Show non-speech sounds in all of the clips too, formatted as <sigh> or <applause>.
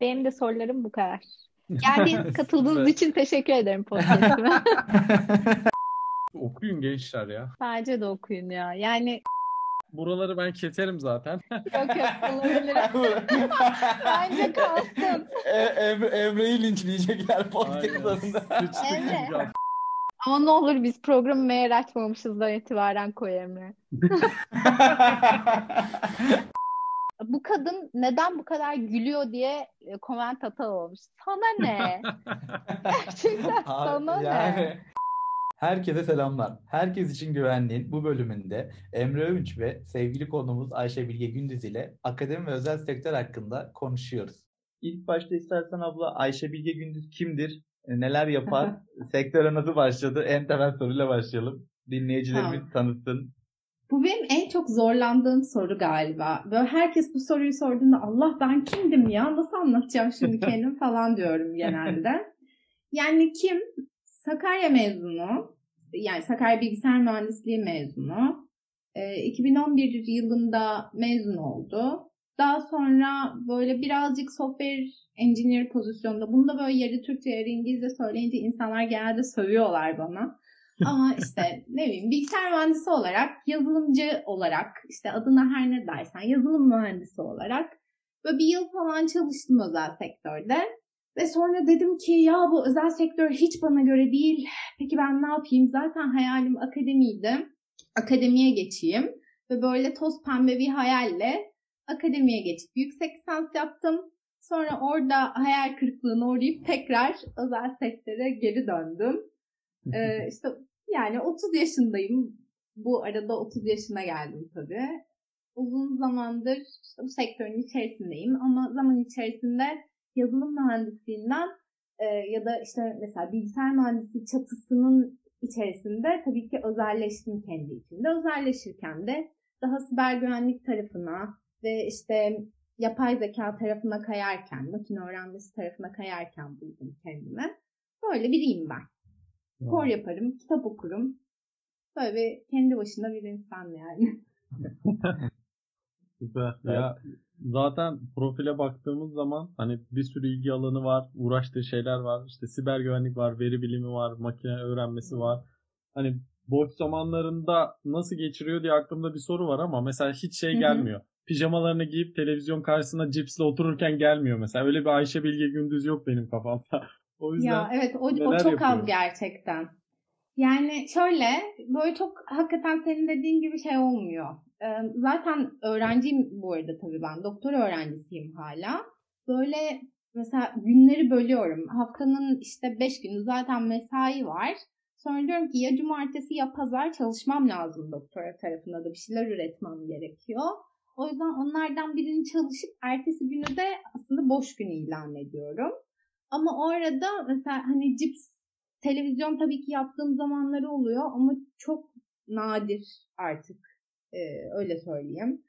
Benim de sorularım bu kadar. <laughs> Geldiğiniz, katıldığınız için teşekkür ederim <laughs> podcast'ime. <laughs> Okuyun gençler ya. Bence de okuyun ya. Yani Buraları ben keserim zaten. yok yok olabilir. Bence kalsın. E, Emre, Emre'yi linçleyecekler podcast Aynen. sonunda. Sıçtık Evet. iyice. Ama ne olur biz programı meğer açmamışızdan itibaren koy Emre. Bu kadın neden bu kadar gülüyor diye e, koment atamamış. Sana ne? <laughs> Gerçekten sana yani ne? herkese selamlar. Herkes için güvenliğin bu bölümünde Emre Övünç ve sevgili konuğumuz Ayşe Bilge Gündüz ile akademi ve özel sektör hakkında konuşuyoruz. İlk başta istersen abla Ayşe Bilge Gündüz kimdir? E, Neler yapar? <laughs> Sektöre nasıl başladı? En temel soruyla başlayalım. Dinleyicilerimiz tanısın. Bu benim en çok zorlandığım soru galiba. Böyle herkes bu soruyu sorduğunda Allah ben kimdim ya nasıl anlatacağım şimdi <laughs> kendim falan diyorum genelde. Yani kim? Sakarya mezunu. Yani Sakarya Bilgisayar Mühendisliği mezunu. Ee, 2011 yılında mezun oldu. Daha sonra böyle birazcık software engineer pozisyonda. Bunu da böyle yarı Türkçe yarı İngilizce söyleyince insanlar genelde sövüyorlar bana. Ama işte ne bileyim bilgisayar mühendisi olarak, yazılımcı olarak, işte adına her ne dersen yazılım mühendisi olarak böyle bir yıl falan çalıştım özel sektörde. Ve sonra dedim ki ya bu özel sektör hiç bana göre değil. Peki ben ne yapayım? Zaten hayalim akademiydi. Akademiye geçeyim. Ve böyle toz pembe bir hayalle akademiye geçip yüksek lisans yaptım. Sonra orada hayal kırıklığına uğrayıp tekrar özel sektöre geri döndüm. Ee, işte yani 30 yaşındayım. Bu arada 30 yaşına geldim tabii. Uzun zamandır işte bu sektörün içerisindeyim ama zaman içerisinde yazılım mühendisliğinden e, ya da işte mesela bilgisayar mühendisliği çatısının içerisinde tabii ki özelleştim kendi içimde. Özelleşirken de daha siber güvenlik tarafına ve işte yapay zeka tarafına kayarken, makine öğrenmesi tarafına kayarken buldum kendimi. Böyle biriyim ben. Spor yaparım, kitap okurum. Böyle bir kendi başına bir insan yani. <laughs> Süper. Ya zaten profile baktığımız zaman hani bir sürü ilgi alanı var, uğraştığı şeyler var. İşte siber güvenlik var, veri bilimi var, makine öğrenmesi var. Hani boş zamanlarında nasıl geçiriyor diye aklımda bir soru var ama mesela hiç şey Hı hı. gelmiyor. Pijamalarını giyip televizyon karşısında cipsle otururken gelmiyor mesela. Öyle bir Ayşe Bilge Gündüz yok benim kafamda. O yüzden Ya evet o, o çok az yapıyor? gerçekten. Yani şöyle böyle çok hakikaten senin dediğin gibi şey olmuyor. Ee, zaten öğrenciyim bu arada tabii ben. Doktor öğrencisiyim hala. Böyle mesela günleri bölüyorum. Haftanın işte 5 günü zaten mesai var. Sonra diyorum ki ya cumartesi ya pazar çalışmam lazım doktora tarafında da bir şeyler üretmem gerekiyor. O yüzden onlardan birini çalışıp ertesi günü de aslında boş gün ilan ediyorum. Ama o arada mesela hani cips televizyon tabii ki yaptığım zamanları oluyor ama çok nadir artık Ee, öyle söyleyeyim.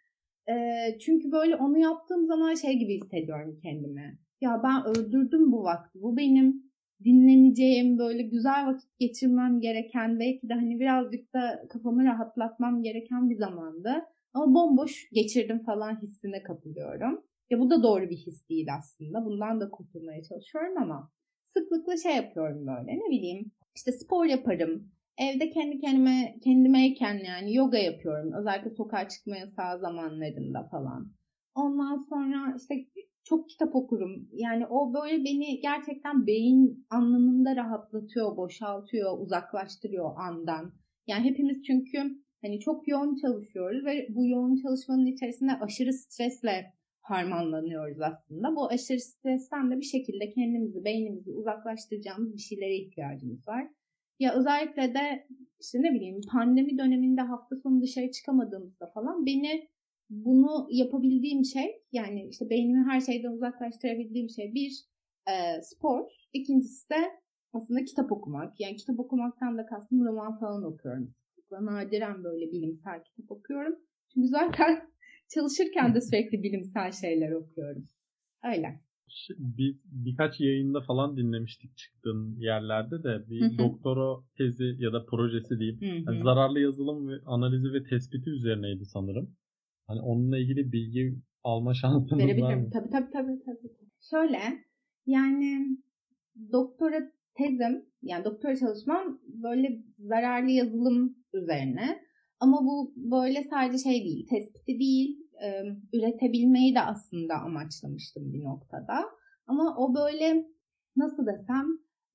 Ee, çünkü böyle onu yaptığım zaman şey gibi hissediyorum kendimi. Ya ben öldürdüm bu vakti. Bu benim dinleneceğim, böyle güzel vakit geçirmem gereken, belki de hani birazcık da kafamı rahatlatmam gereken bir zamandı. Ama bomboş geçirdim falan hissine kapılıyorum. Ya bu da doğru bir his değil aslında. Bundan da kurtulmaya çalışıyorum ama sıklıkla şey yapıyorum böyle ne bileyim işte spor yaparım. Evde kendi kendime kendimeyken yani yoga yapıyorum. Özellikle sokağa çıkma yasağı zamanlarında falan. Ondan sonra işte çok kitap okurum. Yani o böyle beni gerçekten beyin anlamında rahatlatıyor, boşaltıyor, uzaklaştırıyor andan. Yani hepimiz çünkü hani çok yoğun çalışıyoruz ve bu yoğun çalışmanın içerisinde aşırı stresle harmanlanıyoruz aslında. Bu aşırı stresten de bir şekilde kendimizi, beynimizi uzaklaştıracağımız bir şeylere ihtiyacımız var. Ya özellikle de işte ne bileyim pandemi döneminde hafta sonu dışarı çıkamadığımızda falan beni bunu yapabildiğim şey yani işte beynimi her şeyden uzaklaştırabildiğim şey bir e, spor, ikincisi de aslında kitap okumak. Yani kitap okumaktan da kastım roman falan okuyorum. Nadiren böyle bilimsel kitap okuyorum. Çünkü zaten çalışırken de sürekli bilimsel şeyler okuyorum. Öyle. bir, birkaç yayında falan dinlemiştik çıktığın yerlerde de bir doktora tezi ya da projesi diyeyim. Yani zararlı yazılım ve analizi ve tespiti üzerineydi sanırım. Hani onunla ilgili bilgi alma <laughs> şansımız var Verebilirim. mı? Tabii tabii tabii tabii. Şöyle yani doktora tezim yani doktora çalışmam böyle zararlı yazılım üzerine. Ama bu böyle sadece şey değil, tespiti değil, üretebilmeyi de aslında amaçlamıştım bir noktada. Ama o böyle nasıl desem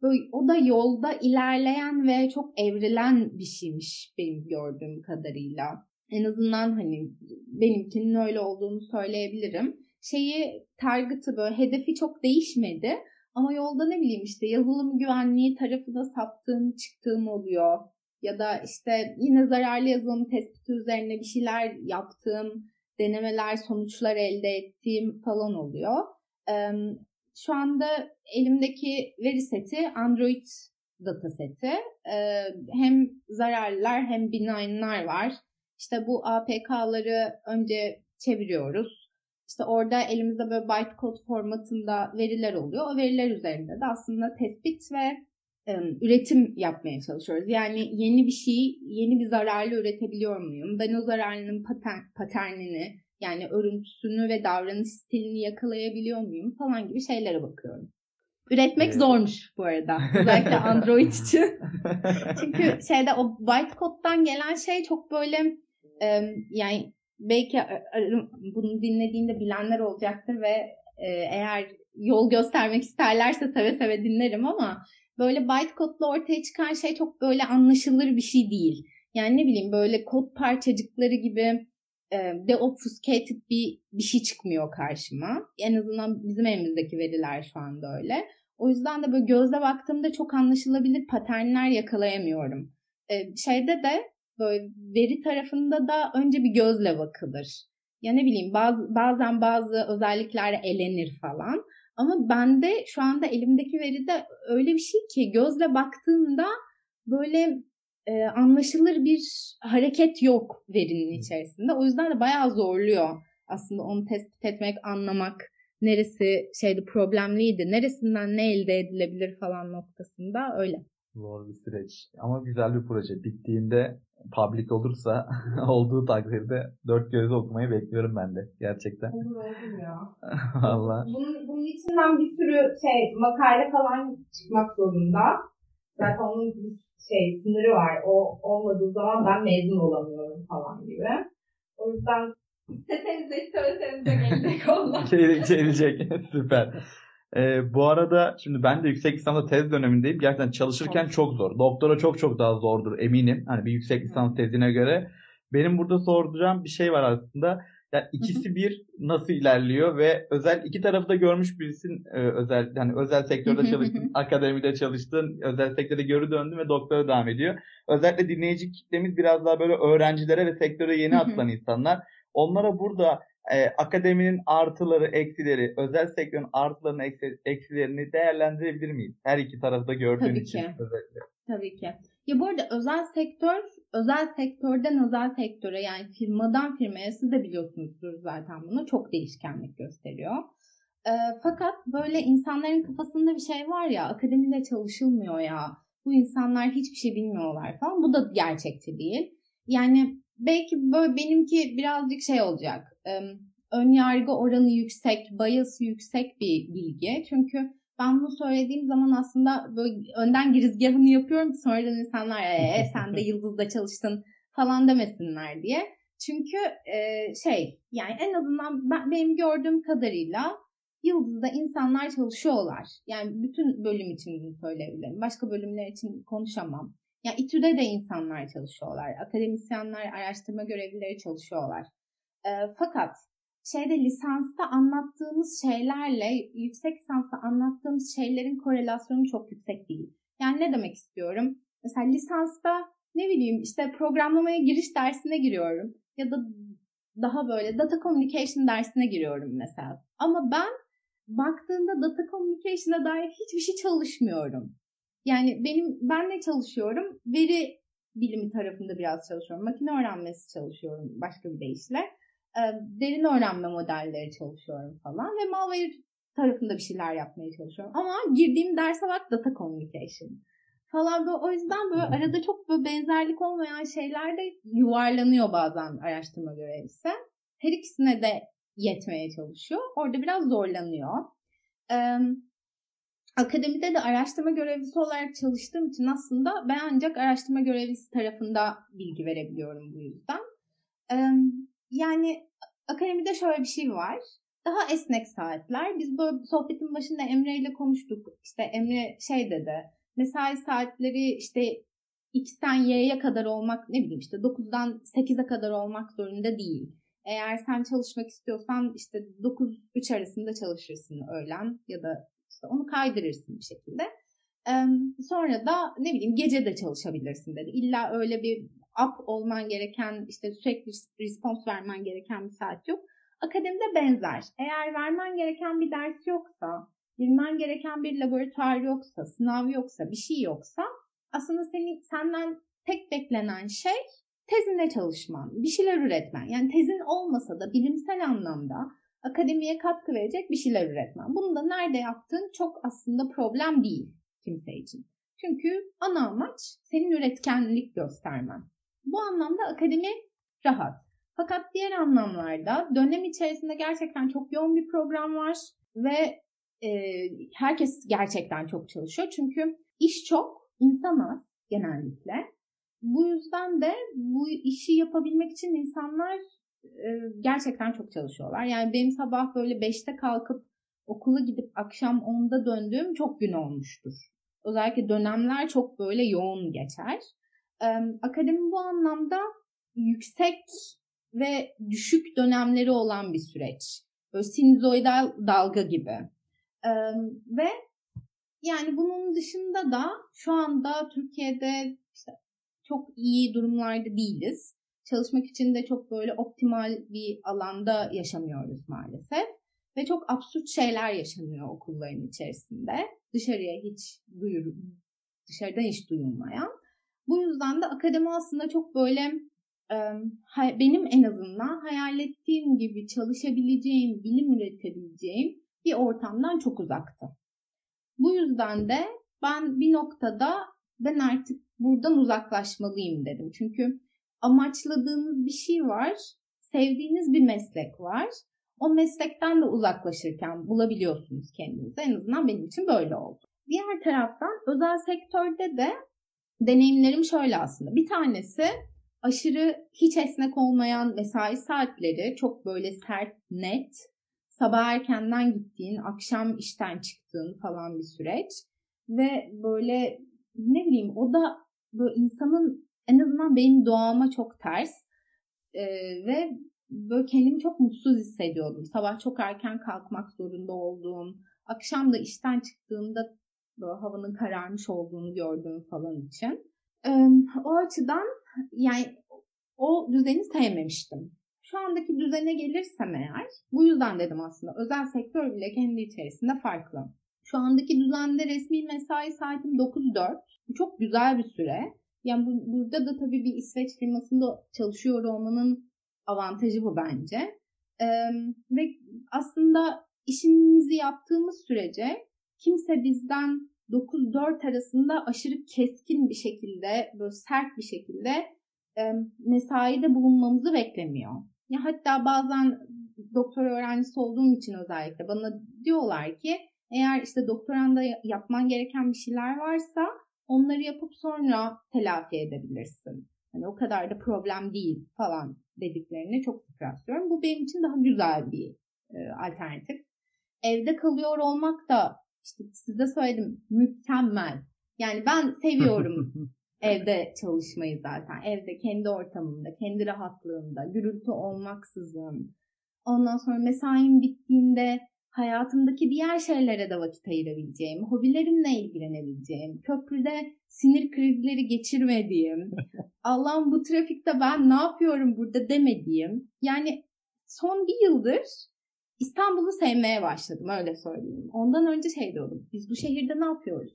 böyle, o da yolda ilerleyen ve çok evrilen bir şeymiş benim gördüğüm kadarıyla. En azından hani benimkinin öyle olduğunu söyleyebilirim. Şeyi target'ı böyle hedefi çok değişmedi. Ama yolda ne bileyim işte yazılım güvenliği tarafına saptığım çıktığım oluyor. Ya da işte yine zararlı yazılım tespiti üzerine bir şeyler yaptığım, denemeler, sonuçlar elde ettiğim falan oluyor. Şu anda elimdeki veri seti Android dataseti. Hem zararlılar hem benign'lar var. İşte bu APK'ları önce çeviriyoruz. İşte orada elimizde böyle bytecode formatında veriler oluyor. O veriler üzerinde de aslında tespit ve üretim yapmaya çalışıyoruz. Yani yeni bir şey, yeni bir zararlı üretebiliyor muyum? Ben o zararlının patern, paternini yani örüntüsünü ve davranış stilini yakalayabiliyor muyum falan gibi şeylere bakıyorum. Üretmek evet. zormuş bu arada. Özellikle <laughs> Android için. <laughs> Çünkü şeyde o bytecode'dan gelen şey çok böyle yani belki bunu dinlediğinde bilenler olacaktır ve eğer yol göstermek isterlerse seve seve dinlerim ama böyle bytecode'la ortaya çıkan şey çok böyle anlaşılır bir şey değil. Yani ne bileyim böyle kod parçacıkları gibi e, deobfuscated bir, bir şey çıkmıyor karşıma. En azından bizim elimizdeki veriler şu anda öyle. O yüzden de böyle gözle baktığımda çok anlaşılabilir paternler yakalayamıyorum. E, şeyde de böyle veri tarafında da önce bir gözle bakılır. Ya ne bileyim bazı, bazen bazı özellikler elenir falan. Ama bende şu anda elimdeki veride öyle bir şey ki gözle baktığımda böyle e, anlaşılır bir hareket yok verinin içerisinde. O yüzden de bayağı zorluyor aslında onu tespit etmek, anlamak neresi şeydi problemliydi, neresinden ne elde edilebilir falan noktasında öyle. Zor bir süreç ama güzel bir proje. Bittiğinde public olursa <laughs> olduğu takdirde dört gözle okumayı bekliyorum ben de gerçekten. Olur olur ya. <laughs> Valla. Bunun, bunun içinden bir sürü şey makale falan çıkmak zorunda. Zaten onun bir şey sınırı var. O olmadığı zaman ben mezun olamıyorum falan gibi. O yüzden isteseniz de istemeseniz de gelecek onlar. <laughs> gelecek. Süper. Ee, bu arada şimdi ben de yüksek lisansta tez dönemindeyim. Gerçekten çalışırken çok zor. Doktora çok çok daha zordur eminim. Hani bir yüksek lisans tezine göre. Benim burada soracağım bir şey var aslında. Yani ikisi bir nasıl ilerliyor ve özel iki tarafı da görmüş birisin e, özel yani özel sektörde çalıştın, <laughs> akademide çalıştın, özel sektörde geri döndün ve doktora devam ediyor. Özellikle dinleyici kitlemiz biraz daha böyle öğrencilere ve sektöre yeni atılan insanlar. Onlara burada e, akademinin artıları, eksileri, özel sektörün artılarını, eksilerini değerlendirebilir miyiz? Her iki tarafta gördüğün Tabii için ki. özellikle. Tabii ki. Ya bu arada özel sektör, özel sektörden özel sektöre yani firmadan firmaya siz de biliyorsunuzdur zaten bunu çok değişkenlik gösteriyor. E, fakat böyle insanların kafasında bir şey var ya akademide çalışılmıyor ya bu insanlar hiçbir şey bilmiyorlar falan bu da gerçekçi değil. Yani belki böyle benimki birazcık şey olacak. Ön yargı oranı yüksek, bayası yüksek bir bilgi. Çünkü ben bunu söylediğim zaman aslında böyle önden girizgahını yapıyorum sonradan insanlar ee, sen de <laughs> Yıldız'da çalıştın falan demesinler diye. Çünkü e, şey yani en azından ben, benim gördüğüm kadarıyla Yıldız'da insanlar çalışıyorlar. Yani bütün bölüm için bunu söyleyebilirim. Başka bölümler için konuşamam. Yani İTÜ'de de insanlar çalışıyorlar. Akademisyenler, araştırma görevlileri çalışıyorlar. E, fakat şeyde lisansta anlattığımız şeylerle yüksek lisansta anlattığımız şeylerin korelasyonu çok yüksek değil. Yani ne demek istiyorum? Mesela lisansta ne bileyim işte programlamaya giriş dersine giriyorum ya da daha böyle data communication dersine giriyorum mesela. Ama ben baktığında data communication'a dair hiçbir şey çalışmıyorum. Yani benim ben ne çalışıyorum? Veri bilimi tarafında biraz çalışıyorum. Makine öğrenmesi çalışıyorum başka bir deyişle. Ee, derin öğrenme modelleri çalışıyorum falan ve malware tarafında bir şeyler yapmaya çalışıyorum. Ama girdiğim derse bak data communication falan böyle o yüzden böyle arada çok böyle benzerlik olmayan şeyler de yuvarlanıyor bazen araştırma görevlisi. Her ikisine de yetmeye çalışıyor. Orada biraz zorlanıyor. Ee, akademide de araştırma görevlisi olarak çalıştığım için aslında ben ancak araştırma görevlisi tarafında bilgi verebiliyorum bu yüzden. Ee, yani akademide şöyle bir şey var. Daha esnek saatler. Biz bu sohbetin başında Emre ile konuştuk. İşte Emre şey dedi. Mesai saatleri işte X'ten Y'ye kadar olmak ne bileyim işte 9'dan 8'e kadar olmak zorunda değil. Eğer sen çalışmak istiyorsan işte 9-3 arasında çalışırsın öğlen ya da işte onu kaydırırsın bir şekilde. Sonra da ne bileyim gece de çalışabilirsin dedi. İlla öyle bir up olman gereken işte sürekli respons vermen gereken bir saat yok. Akademide benzer. Eğer vermen gereken bir ders yoksa, girmen gereken bir laboratuvar yoksa, sınav yoksa, bir şey yoksa aslında senin senden tek beklenen şey tezinde çalışman, bir şeyler üretmen. Yani tezin olmasa da bilimsel anlamda akademiye katkı verecek bir şeyler üretmen. Bunu da nerede yaptığın çok aslında problem değil kimse için. Çünkü ana amaç senin üretkenlik göstermen. Bu anlamda akademi rahat. Fakat diğer anlamlarda dönem içerisinde gerçekten çok yoğun bir program var ve e, herkes gerçekten çok çalışıyor. Çünkü iş çok, insan az genellikle. Bu yüzden de bu işi yapabilmek için insanlar e, gerçekten çok çalışıyorlar. Yani benim sabah böyle 5'te kalkıp okula gidip akşam 10'da döndüğüm çok gün olmuştur. Özellikle dönemler çok böyle yoğun geçer. Akademi bu anlamda yüksek ve düşük dönemleri olan bir süreç. Böyle sinusoidal dalga gibi. Ve yani bunun dışında da şu anda Türkiye'de işte çok iyi durumlarda değiliz. Çalışmak için de çok böyle optimal bir alanda yaşamıyoruz maalesef. Ve çok absürt şeyler yaşanıyor okulların içerisinde. Dışarıya hiç duyur, dışarıdan hiç duyulmayan. Bu yüzden de akademi aslında çok böyle benim en azından hayal ettiğim gibi çalışabileceğim, bilim üretebileceğim bir ortamdan çok uzaktı. Bu yüzden de ben bir noktada ben artık buradan uzaklaşmalıyım dedim. Çünkü amaçladığınız bir şey var, sevdiğiniz bir meslek var. O meslekten de uzaklaşırken bulabiliyorsunuz kendinizi. En azından benim için böyle oldu. Diğer taraftan özel sektörde de deneyimlerim şöyle aslında. Bir tanesi aşırı hiç esnek olmayan mesai saatleri çok böyle sert, net. Sabah erkenden gittiğin, akşam işten çıktığın falan bir süreç. Ve böyle ne bileyim o da böyle insanın en azından benim doğama çok ters. Ee, ve böyle kendimi çok mutsuz hissediyordum. Sabah çok erken kalkmak zorunda olduğum, akşam da işten çıktığımda böyle havanın kararmış olduğunu gördüğüm falan için. Ee, o açıdan yani o düzeni sevmemiştim. Şu andaki düzene gelirsem eğer, bu yüzden dedim aslında özel sektör bile kendi içerisinde farklı. Şu andaki düzende resmi mesai saatim 9-4. Bu çok güzel bir süre. Yani bu, burada da tabii bir İsveç firmasında çalışıyor olmanın avantajı bu bence. Ee, ve aslında işimizi yaptığımız sürece kimse bizden 9-4 arasında aşırı keskin bir şekilde, böyle sert bir şekilde e, mesaide bulunmamızı beklemiyor. Ya hatta bazen doktor öğrencisi olduğum için özellikle bana diyorlar ki eğer işte doktoranda yapman gereken bir şeyler varsa onları yapıp sonra telafi edebilirsin. Hani o kadar da problem değil falan dediklerini çok sık rastlıyorum. Bu benim için daha güzel bir e, alternatif. Evde kalıyor olmak da işte size söyledim mükemmel. Yani ben seviyorum <laughs> evde çalışmayı zaten. Evde kendi ortamımda, kendi rahatlığımda, gürültü olmaksızın. Ondan sonra mesaim bittiğinde hayatımdaki diğer şeylere de vakit ayırabileceğim, hobilerimle ilgilenebileceğim, köprüde sinir krizleri geçirmediğim, <laughs> Allah'ım bu trafikte ben ne yapıyorum burada demediğim. Yani son bir yıldır İstanbul'u sevmeye başladım öyle söyleyeyim. Ondan önce şey diyordum. Biz bu şehirde ne yapıyoruz?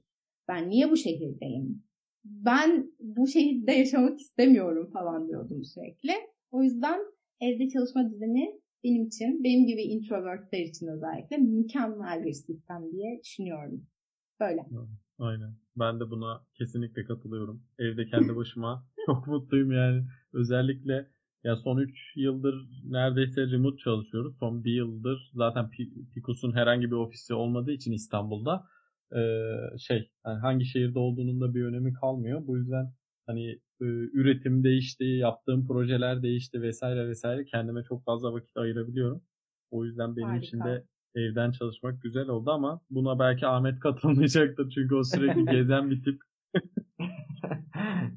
Ben niye bu şehirdeyim? Ben bu şehirde yaşamak istemiyorum falan diyordum sürekli. O yüzden evde çalışma düzeni benim için, benim gibi introvertler için özellikle mükemmel bir sistem diye düşünüyorum. Böyle. Aynen. Ben de buna kesinlikle katılıyorum. Evde kendi başıma <laughs> çok mutluyum yani. Özellikle Ya son 3 yıldır neredeyse remote çalışıyoruz. Son 1 yıldır zaten Pikus'un herhangi bir ofisi olmadığı için İstanbul'da şey yani hangi şehirde olduğunun da bir önemi kalmıyor. Bu yüzden hani üretim değişti, yaptığım projeler değişti vesaire vesaire kendime çok fazla vakit ayırabiliyorum. O yüzden benim Harika. için de evden çalışmak güzel oldu ama buna belki Ahmet katılmayacaktır çünkü o sürekli <laughs> gezen bir tip.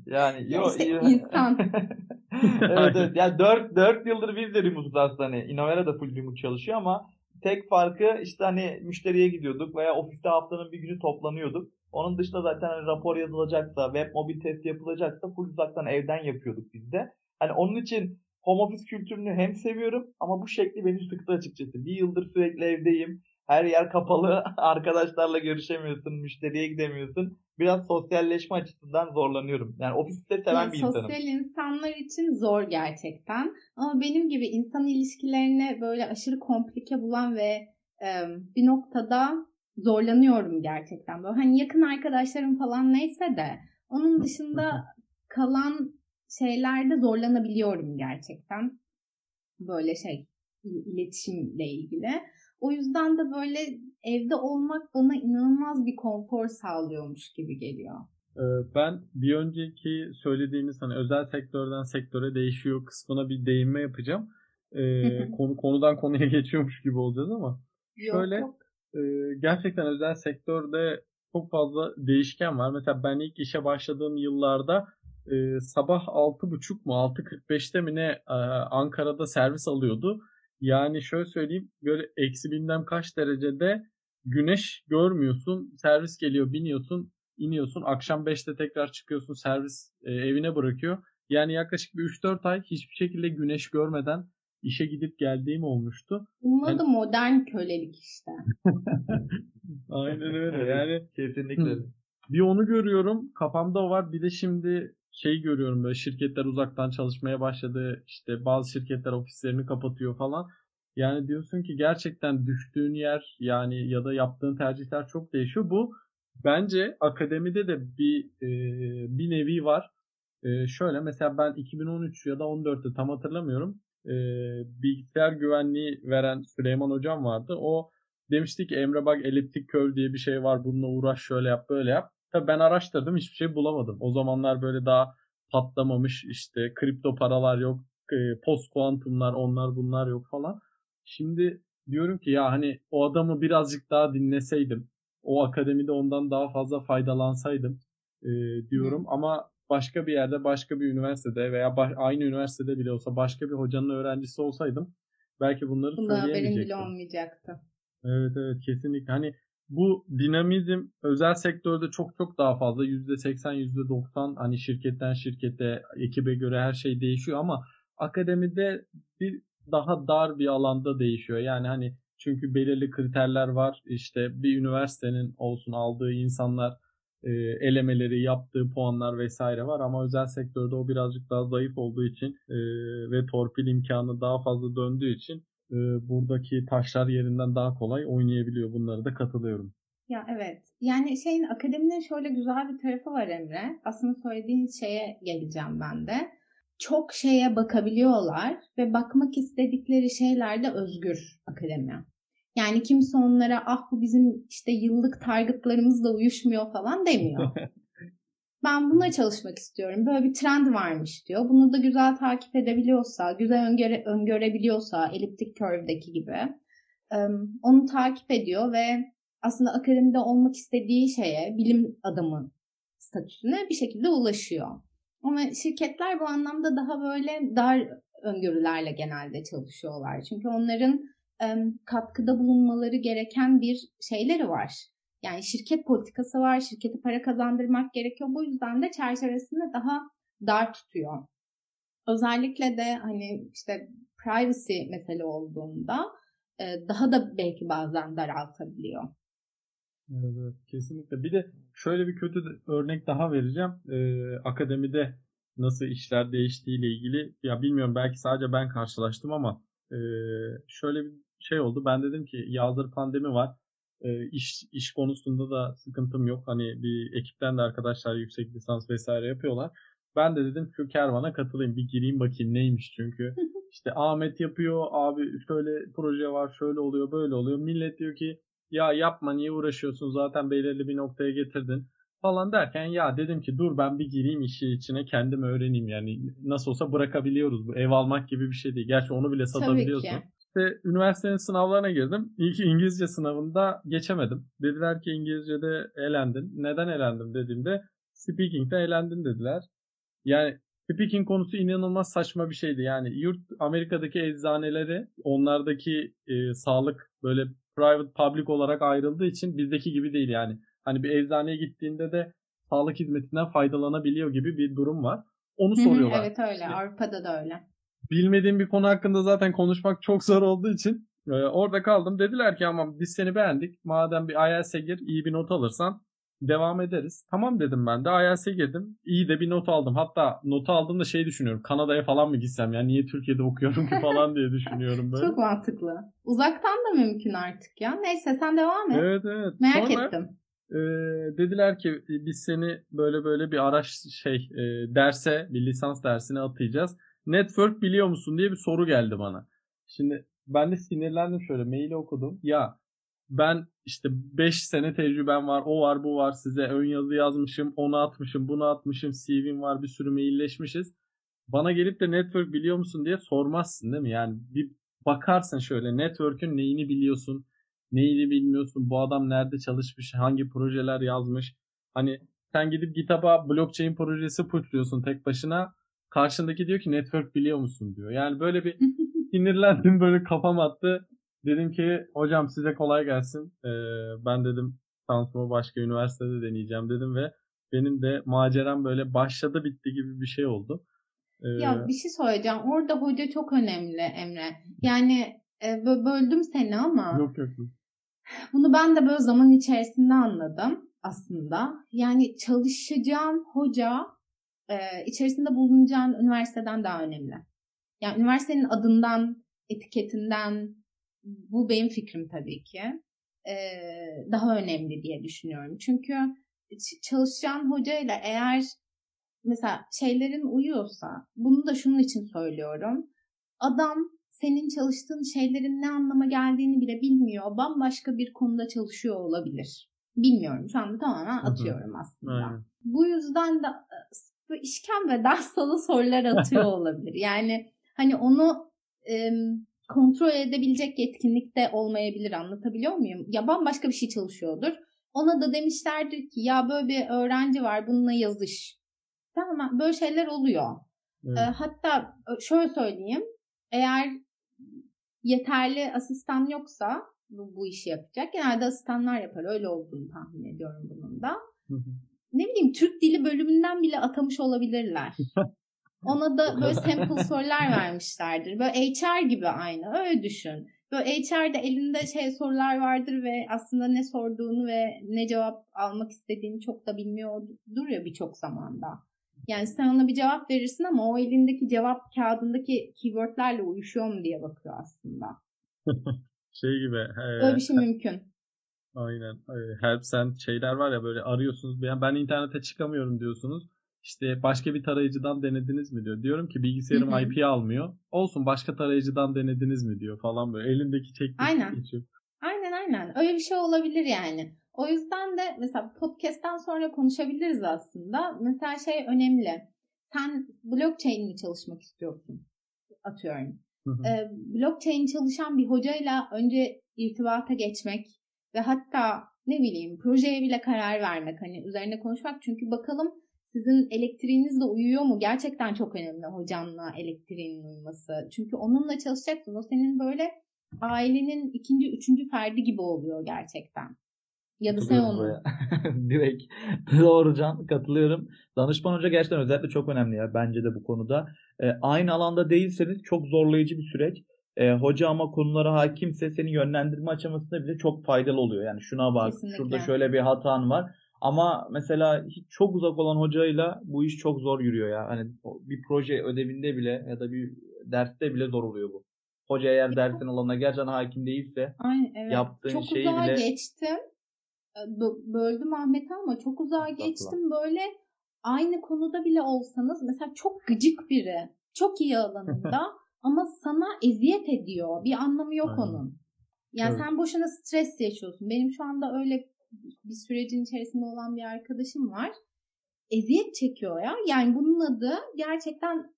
yani yo, işte insan. <laughs> evet evet. Yani 4, 4 yıldır biz de remote aslında hani Innovera da full remote çalışıyor ama tek farkı işte hani müşteriye gidiyorduk veya ofiste haftanın bir günü toplanıyorduk. Onun dışında zaten hani rapor yazılacaksa, web mobil test yapılacaksa full uzaktan evden yapıyorduk biz de. Hani onun için home office kültürünü hem seviyorum ama bu şekli beni sıktı açıkçası. Bir yıldır sürekli evdeyim. Her yer kapalı. <laughs> Arkadaşlarla görüşemiyorsun. Müşteriye gidemiyorsun. Biraz sosyalleşme açısından zorlanıyorum. Yani ofiste seven ya, bir insanım. Sosyal insanlar için zor gerçekten. Ama benim gibi insan ilişkilerini böyle aşırı komplike bulan ve e, bir noktada zorlanıyorum gerçekten. Böyle hani yakın arkadaşlarım falan neyse de onun dışında kalan şeylerde zorlanabiliyorum gerçekten. Böyle şey iletişimle ilgili. O yüzden de böyle evde olmak bana inanılmaz bir konfor sağlıyormuş gibi geliyor. Ee, ben bir önceki söylediğimiz hani özel sektörden sektöre değişiyor kısmına bir değinme yapacağım. Ee, konu konudan konuya <laughs> geçiyormuş gibi olacağız ama yok, şöyle yok. E, gerçekten özel sektörde çok fazla değişken var. Mesela ben ilk işe başladığım yıllarda e, sabah 6.30 mu 6.45'te mi ne e, Ankara'da servis alıyordu. Yani şöyle söyleyeyim böyle eksi bilmem kaç derecede güneş görmüyorsun. Servis geliyor biniyorsun iniyorsun. Akşam 5'te tekrar çıkıyorsun servis e, evine bırakıyor. Yani yaklaşık bir 3-4 ay hiçbir şekilde güneş görmeden işe gidip geldiğim olmuştu. Bunun adı yani... modern kölelik işte. <laughs> Aynen öyle yani. Kesinlikle. Bir onu görüyorum kafamda var bir de şimdi şey görüyorum böyle şirketler uzaktan çalışmaya başladı. İşte bazı şirketler ofislerini kapatıyor falan. Yani diyorsun ki gerçekten düştüğün yer yani ya da yaptığın tercihler çok değişiyor. Bu bence akademide de bir e, bir nevi var. E, şöyle mesela ben 2013 ya da 14'te tam hatırlamıyorum. E, bilgisayar güvenliği veren Süleyman hocam vardı. O demişti ki Emre bak eliptik curve diye bir şey var. Bununla uğraş şöyle yap böyle yap. Tabii ben araştırdım hiçbir şey bulamadım. O zamanlar böyle daha patlamamış işte kripto paralar yok, e, post kuantumlar onlar bunlar yok falan. Şimdi diyorum ki ya hani o adamı birazcık daha dinleseydim, o akademide ondan daha fazla faydalansaydım e, diyorum. Hı. Ama başka bir yerde, başka bir üniversitede veya baş, aynı üniversitede bile olsa başka bir hocanın öğrencisi olsaydım belki bunları Bunda söyleyemeyecektim. haberin bile olmayacaktı. Evet evet kesinlikle. Hani bu dinamizm özel sektörde çok çok daha fazla %80 %90 hani şirketten şirkete ekibe göre her şey değişiyor ama akademide bir daha dar bir alanda değişiyor. Yani hani çünkü belirli kriterler var. İşte bir üniversitenin olsun aldığı insanlar e, elemeleri, yaptığı puanlar vesaire var ama özel sektörde o birazcık daha zayıf olduğu için e, ve torpil imkanı daha fazla döndüğü için e, buradaki taşlar yerinden daha kolay oynayabiliyor. Bunları da katılıyorum. Ya evet. Yani şeyin akademinin şöyle güzel bir tarafı var Emre. Aslında söylediğin şeye geleceğim ben de. Çok şeye bakabiliyorlar ve bakmak istedikleri şeyler de özgür akademi. Yani kimse onlara ah bu bizim işte yıllık targetlarımızla uyuşmuyor falan demiyor. <laughs> ben buna çalışmak istiyorum. Böyle bir trend varmış diyor. Bunu da güzel takip edebiliyorsa, güzel öngöre, öngörebiliyorsa eliptik curve'deki gibi onu takip ediyor ve aslında akademide olmak istediği şeye, bilim adamı statüsüne bir şekilde ulaşıyor. Ama şirketler bu anlamda daha böyle dar öngörülerle genelde çalışıyorlar. Çünkü onların katkıda bulunmaları gereken bir şeyleri var. Yani şirket politikası var, şirkete para kazandırmak gerekiyor. Bu yüzden de çerçevesini daha dar tutuyor. Özellikle de hani işte privacy mesele olduğunda daha da belki bazen daraltabiliyor. Evet kesinlikle. Bir de şöyle bir kötü örnek daha vereceğim. Ee, akademide nasıl işler değiştiğiyle ilgili ya bilmiyorum belki sadece ben karşılaştım ama e, şöyle bir şey oldu. Ben dedim ki yazdır pandemi var. E, iş, iş konusunda da sıkıntım yok. Hani bir ekipten de arkadaşlar yüksek lisans vesaire yapıyorlar. Ben de dedim şu kervana katılayım bir gireyim bakayım neymiş çünkü. işte Ahmet yapıyor abi şöyle proje var şöyle oluyor böyle oluyor. Millet diyor ki ya yapma niye uğraşıyorsun zaten belirli bir noktaya getirdin falan derken ya dedim ki dur ben bir gireyim işi içine kendim öğreneyim yani nasıl olsa bırakabiliyoruz bu ev almak gibi bir şey değil. Gerçi onu bile satabiliyorsun. Tabii ki. İşte üniversitenin sınavlarına girdim. İlk İngilizce sınavında geçemedim. Dediler ki İngilizce'de elendin. Neden elendim dediğimde speaking'de elendin dediler. Yani speaking konusu inanılmaz saçma bir şeydi. Yani yurt Amerika'daki eczaneleri onlardaki e, sağlık böyle private public olarak ayrıldığı için bizdeki gibi değil yani. Hani bir eczaneye gittiğinde de sağlık hizmetinden faydalanabiliyor gibi bir durum var. Onu soruyorlar. evet öyle. Avrupa'da da öyle. Bilmediğim bir konu hakkında zaten konuşmak çok zor olduğu için e, orada kaldım. Dediler ki ama biz seni beğendik. Madem bir IELTS'e gir iyi bir not alırsan devam ederiz. Tamam dedim ben de IELTS'e girdim. İyi de bir not aldım. Hatta notu aldığımda şey düşünüyorum. Kanada'ya falan mı gitsem? Yani niye Türkiye'de okuyorum ki falan diye düşünüyorum böyle. Çok mantıklı. Uzaktan da mümkün artık ya. Neyse sen devam et. Evet evet. Merak Sonra, ettim. E, dediler ki biz seni böyle böyle bir araç şey e, derse bir lisans dersine atayacağız. Network biliyor musun diye bir soru geldi bana. Şimdi ben de sinirlendim şöyle maili okudum. Ya ben işte 5 sene tecrübem var, o var, bu var size ön yazı yazmışım, onu atmışım, bunu atmışım, CV'm var, bir sürü mailleşmişiz. Bana gelip de network biliyor musun diye sormazsın değil mi? Yani bir bakarsın şöyle network'ün neyini biliyorsun, neyini bilmiyorsun, bu adam nerede çalışmış, hangi projeler yazmış. Hani sen gidip GitHub'a blockchain projesi pushluyorsun tek başına. Karşındaki diyor ki network biliyor musun diyor. Yani böyle bir <laughs> sinirlendim böyle kafam attı. Dedim ki hocam size kolay gelsin. Ee, ben dedim şansımı başka üniversitede deneyeceğim dedim ve benim de maceram böyle başladı bitti gibi bir şey oldu. Ee, ya bir şey söyleyeceğim. Orada hoca çok önemli Emre. Yani e, böldüm seni ama. Yok yok. Bunu ben de böyle zaman içerisinde anladım aslında. Yani çalışacağın hoca e, içerisinde bulunacağın üniversiteden daha önemli. Yani üniversitenin adından, etiketinden, bu benim fikrim tabii ki. E, daha önemli diye düşünüyorum. Çünkü çalışacağın hocayla eğer mesela şeylerin uyuyorsa, bunu da şunun için söylüyorum. Adam senin çalıştığın şeylerin ne anlama geldiğini bile bilmiyor. Bambaşka bir konuda çalışıyor olabilir. Bilmiyorum. Şu anda tamamen atıyorum aslında. Aynen. Bu yüzden de e, işkembeden sana sorular atıyor <laughs> olabilir. Yani hani onu e, kontrol edebilecek yetkinlikte olmayabilir anlatabiliyor muyum? Ya bambaşka bir şey çalışıyordur. Ona da demişlerdir ki ya böyle bir öğrenci var bununla yazış. Tamam böyle şeyler oluyor. Evet. E, hatta şöyle söyleyeyim. Eğer yeterli asistan yoksa bu, bu işi yapacak. Genelde asistanlar yapar. Öyle olduğunu tahmin ediyorum bunun da. Ne bileyim Türk dili bölümünden bile atamış olabilirler. <laughs> Ona da böyle sample <laughs> sorular vermişlerdir. Böyle HR gibi aynı. Öyle düşün. Böyle HR'de elinde şey sorular vardır ve aslında ne sorduğunu ve ne cevap almak istediğini çok da bilmiyordur ya birçok zamanda. Yani sen ona bir cevap verirsin ama o elindeki cevap kağıdındaki keywordlerle uyuşuyor mu diye bakıyor aslında. <laughs> şey gibi. He, Öyle bir şey mümkün. Aynen. Help send şeyler var ya böyle arıyorsunuz. Ben, ben internete çıkamıyorum diyorsunuz. İşte başka bir tarayıcıdan denediniz mi diyor. Diyorum ki bilgisayarım IP almıyor. Olsun başka tarayıcıdan denediniz mi diyor falan böyle. Elindeki çekti. Aynen. Geçiyor. Aynen aynen. Öyle bir şey olabilir yani. O yüzden de mesela podcast'ten sonra konuşabiliriz aslında. Mesela şey önemli. Sen blockchain mi çalışmak istiyorsun? Atıyorum. Hı hı. Ee, blockchain çalışan bir hocayla önce irtibata geçmek ve hatta ne bileyim projeye bile karar vermek hani üzerine konuşmak çünkü bakalım sizin elektriğiniz de uyuyor mu? Gerçekten çok önemli hocanla elektriğinin uyuması. Çünkü onunla çalışacaksın. O senin böyle ailenin ikinci, üçüncü ferdi gibi oluyor gerçekten. Ya da sen onu. <laughs> Direkt doğrucan katılıyorum. Danışman hoca gerçekten özellikle çok önemli ya bence de bu konuda. E, aynı alanda değilseniz çok zorlayıcı bir süreç. E, hoca ama konulara hakimse seni yönlendirme aşamasında bile çok faydalı oluyor. Yani şuna bak, Kesinlikle. şurada şöyle bir hatan var. Ama mesela hiç çok uzak olan hocayla bu iş çok zor yürüyor ya. Hani bir proje ödevinde bile ya da bir derste bile zor oluyor bu. Hoca eğer dersin alanına gerçekten hakim değilse Aynen, evet. yaptığın çok şeyi bile... geçtim. Böldüm Ahmet ama çok uzağa geçtim böyle aynı konuda bile olsanız mesela çok gıcık biri, çok iyi <laughs> alanında ama sana eziyet ediyor. Bir anlamı yok Aynen. onun. Yani Evet. sen boşuna stres yaşıyorsun. Benim şu anda öyle bir sürecin içerisinde olan bir arkadaşım var. Eziyet çekiyor ya. Yani bunun adı gerçekten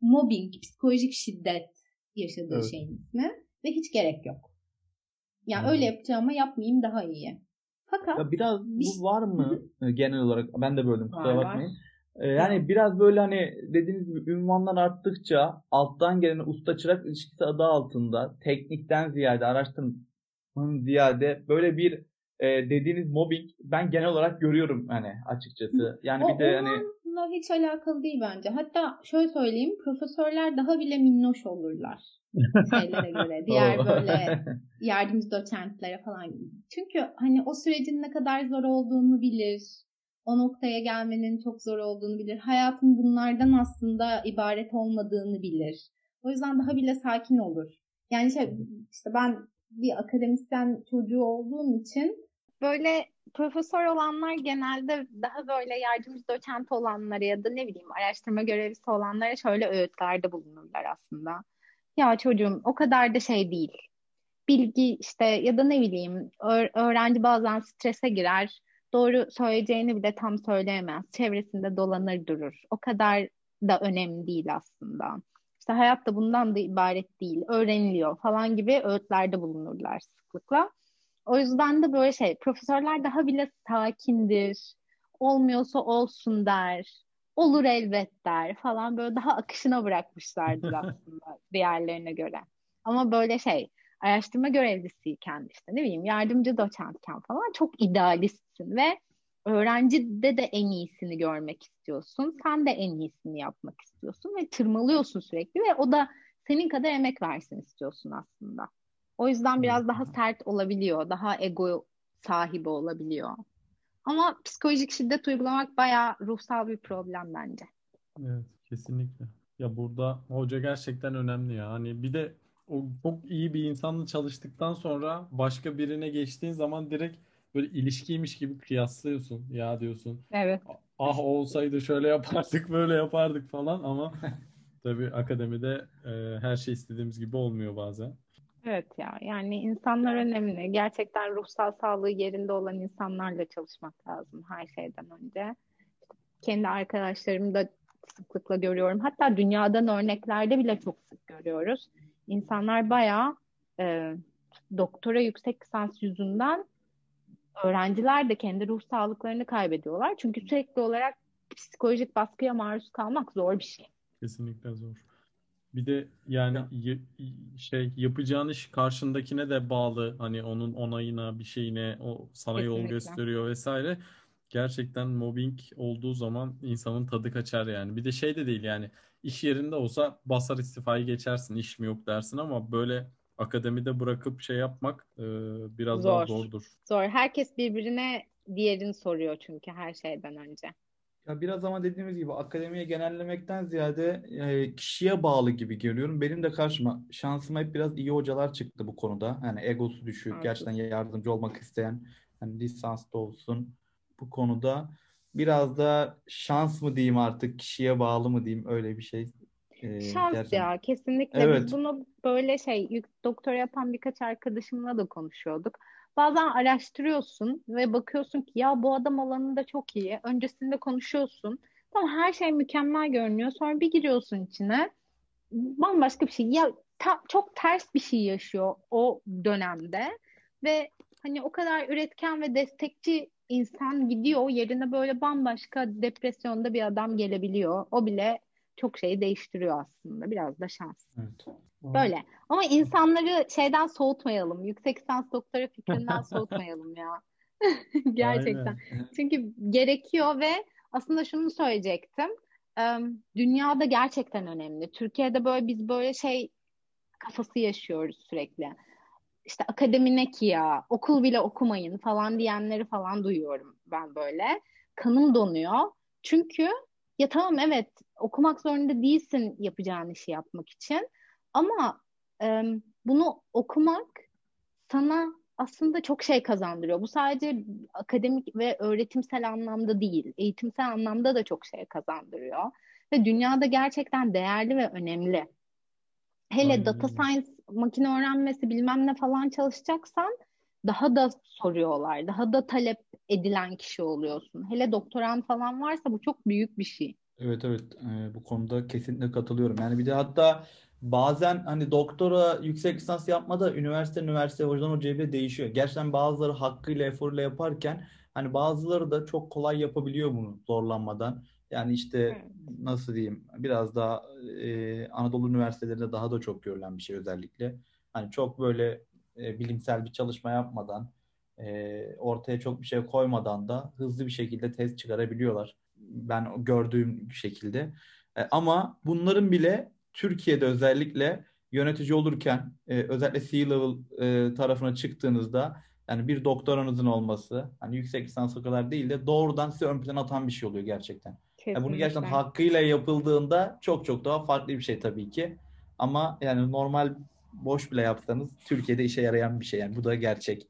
mobbing, psikolojik şiddet yaşadığı Evet. şeyin ismi ve hiç gerek yok. Yani Hmm. öyle yapacağıma yapmayayım daha iyi. Fakat Ya biraz Bir- bu var mı genel olarak? Ben de böldüm kusura Var, var. Ee, yani biraz böyle hani dediğiniz gibi ünvanlar arttıkça alttan gelen usta çırak ilişkisi adı altında teknikten ziyade araştırmanın ziyade böyle bir e, dediğiniz mobbing ben genel olarak görüyorum hani açıkçası. Yani o bir de hani onunla hiç alakalı değil bence. Hatta şöyle söyleyeyim profesörler daha bile minnoş olurlar <laughs> şeylere göre. Diğer böyle <laughs> yardımcı doçentlere falan. Çünkü hani o sürecin ne kadar zor olduğunu bilir. O noktaya gelmenin çok zor olduğunu bilir. Hayatın bunlardan aslında ibaret olmadığını bilir. O yüzden daha bile sakin olur. Yani şey, işte ben bir akademisyen çocuğu olduğum için Böyle profesör olanlar genelde daha böyle yardımcı doçent olanlara ya da ne bileyim araştırma görevlisi olanlara şöyle öğütlerde bulunurlar aslında. Ya çocuğum o kadar da şey değil. Bilgi işte ya da ne bileyim öğ- öğrenci bazen strese girer. Doğru söyleyeceğini bile tam söyleyemez. Çevresinde dolanır durur. O kadar da önemli değil aslında. İşte hayat da bundan da ibaret değil. Öğreniliyor falan gibi öğütlerde bulunurlar sıklıkla. O yüzden de böyle şey profesörler daha bile sakindir. Olmuyorsa olsun der. Olur elbet der falan böyle daha akışına bırakmışlardır <laughs> aslında diğerlerine göre. Ama böyle şey araştırma görevlisiyken işte ne bileyim yardımcı doçentken falan çok idealistsin ve öğrencide de en iyisini görmek istiyorsun. Sen de en iyisini yapmak istiyorsun ve tırmalıyorsun sürekli ve o da senin kadar emek versin istiyorsun aslında. O yüzden biraz daha sert olabiliyor. Daha ego sahibi olabiliyor. Ama psikolojik şiddet uygulamak bayağı ruhsal bir problem bence. Evet, kesinlikle. Ya burada hoca gerçekten önemli ya. Hani bir de o çok iyi bir insanla çalıştıktan sonra başka birine geçtiğin zaman direkt böyle ilişkiymiş gibi kıyaslıyorsun. Ya diyorsun Evet. ah olsaydı şöyle yapardık böyle yapardık falan ama <laughs> tabii akademide e, her şey istediğimiz gibi olmuyor bazen. Evet ya yani insanlar önemli. Gerçekten ruhsal sağlığı yerinde olan insanlarla çalışmak lazım her şeyden önce. Kendi arkadaşlarımı da sıklıkla görüyorum. Hatta dünyadan örneklerde bile çok sık görüyoruz. İnsanlar bayağı e, doktora yüksek lisans yüzünden öğrenciler de kendi ruh sağlıklarını kaybediyorlar. Çünkü sürekli olarak psikolojik baskıya maruz kalmak zor bir şey. Kesinlikle zor. Bir de yani y- şey yapacağın iş karşındakine de bağlı. Hani onun onayına, bir şeyine, o sana yol Kesinlikle. gösteriyor vesaire. Gerçekten mobbing olduğu zaman insanın tadı kaçar yani. Bir de şey de değil yani iş yerinde olsa basar istifayı geçersin, iş mi yok dersin ama böyle akademide bırakıp şey yapmak e, biraz daha Zor. zordur. Zor. Herkes birbirine diğerini soruyor çünkü her şeyden önce. Ya biraz ama dediğimiz gibi akademiye genellemekten ziyade e, kişiye bağlı gibi görüyorum. Benim de karşıma şansıma hep biraz iyi hocalar çıktı bu konuda. Yani egosu düşük, Evet. gerçekten yardımcı olmak isteyen, hani lisanslı olsun bu konuda. Biraz da şans mı diyeyim artık, kişiye bağlı mı diyeyim öyle bir şey. E, Şans gerçekten. ya kesinlikle. Evet. Biz bunu böyle şey yük- doktora yapan birkaç arkadaşımla da konuşuyorduk. Bazen araştırıyorsun ve bakıyorsun ki ya bu adam alanında çok iyi. Öncesinde konuşuyorsun. Tamam her şey mükemmel görünüyor. Sonra bir giriyorsun içine. Bambaşka bir şey. Ya ta- çok ters bir şey yaşıyor o dönemde ve hani o kadar üretken ve destekçi insan gidiyor yerine böyle bambaşka depresyonda bir adam gelebiliyor. O bile çok şeyi değiştiriyor aslında. Biraz da şans. Evet. Böyle. Ama insanları şeyden soğutmayalım. Yüksek lisans doktora fikrinden soğutmayalım ya. <laughs> Gerçekten. Aynen. Çünkü gerekiyor ve aslında şunu söyleyecektim. Dünyada gerçekten önemli. Türkiye'de böyle biz böyle şey kafası yaşıyoruz sürekli. İşte akademi ne ki ya, okul bile okumayın falan diyenleri falan duyuyorum ben böyle. Kanım donuyor. Çünkü ya tamam evet okumak zorunda değilsin yapacağın işi yapmak için. Ama em, bunu okumak sana aslında çok şey kazandırıyor. Bu sadece akademik ve öğretimsel anlamda değil, eğitimsel anlamda da çok şey kazandırıyor. Ve dünyada gerçekten değerli ve önemli. Hele Aynen. data science, makine öğrenmesi bilmem ne falan çalışacaksan daha da soruyorlar. Daha da talep edilen kişi oluyorsun. Hele doktoran falan varsa bu çok büyük bir şey. Evet evet ee, bu konuda kesinlikle katılıyorum. Yani bir de hatta bazen hani doktora yüksek lisans yapmada üniversite üniversite hocadan hocaya bile değişiyor. Gerçekten bazıları hakkıyla eforuyla yaparken hani bazıları da çok kolay yapabiliyor bunu zorlanmadan. Yani işte evet. nasıl diyeyim biraz daha e, Anadolu üniversitelerinde daha da çok görülen bir şey özellikle. Hani çok böyle e, bilimsel bir çalışma yapmadan e, ortaya çok bir şey koymadan da hızlı bir şekilde test çıkarabiliyorlar. Ben gördüğüm şekilde. E, ama bunların bile Türkiye'de özellikle yönetici olurken e, özellikle C-level e, tarafına çıktığınızda yani bir doktoranızın olması hani yüksek lisansa kadar değil de doğrudan size ön plana atan bir şey oluyor gerçekten. Yani bunu gerçekten hakkıyla yapıldığında çok çok daha farklı bir şey tabii ki. Ama yani normal boş bile yapsanız Türkiye'de işe yarayan bir şey. Yani bu da gerçek.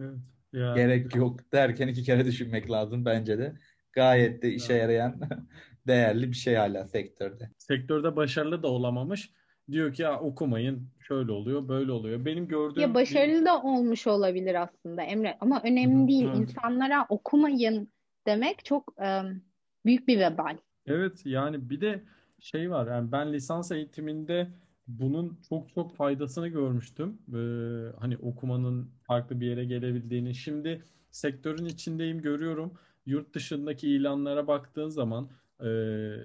Evet. Ya. Gerek yok derken iki kere düşünmek lazım bence de. Gayet de işe yarayan <laughs> değerli bir şey hala sektörde. Sektörde başarılı da olamamış. Diyor ki ya okumayın şöyle oluyor böyle oluyor. Benim gördüğüm... Ya başarılı da olmuş olabilir aslında Emre ama önemli değil. Hı. İnsanlara okumayın demek çok um, büyük bir vebal. Evet yani bir de şey var yani ben lisans eğitiminde bunun çok çok faydasını görmüştüm. Ee, hani okumanın farklı bir yere gelebildiğini. Şimdi sektörün içindeyim görüyorum. Yurt dışındaki ilanlara baktığın zaman e,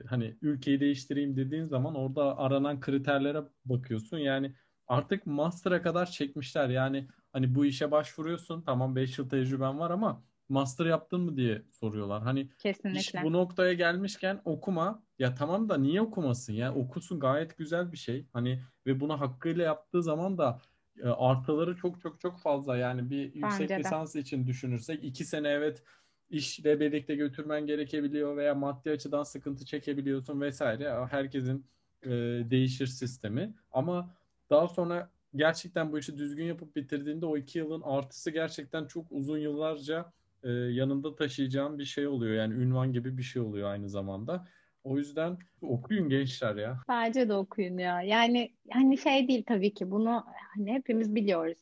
hani ülkeyi değiştireyim dediğin zaman orada aranan kriterlere bakıyorsun. Yani artık master'a kadar çekmişler. Yani hani bu işe başvuruyorsun. Tamam 5 yıl tecrüben var ama master yaptın mı diye soruyorlar. Hani Kesinlikle. iş bu noktaya gelmişken okuma. Ya tamam da niye okumasın ya? Okusun gayet güzel bir şey. Hani ve bunu hakkıyla yaptığı zaman da e, artıları çok çok çok fazla. Yani bir yüksek Bence lisans de. için düşünürsek iki sene evet işle birlikte götürmen gerekebiliyor veya maddi açıdan sıkıntı çekebiliyorsun vesaire. Herkesin e, değişir sistemi. Ama daha sonra gerçekten bu işi düzgün yapıp bitirdiğinde o iki yılın artısı gerçekten çok uzun yıllarca e, yanında taşıyacağım bir şey oluyor. Yani ünvan gibi bir şey oluyor aynı zamanda. O yüzden okuyun gençler ya. Bence de okuyun ya. Yani hani şey değil tabii ki bunu hani hepimiz biliyoruz.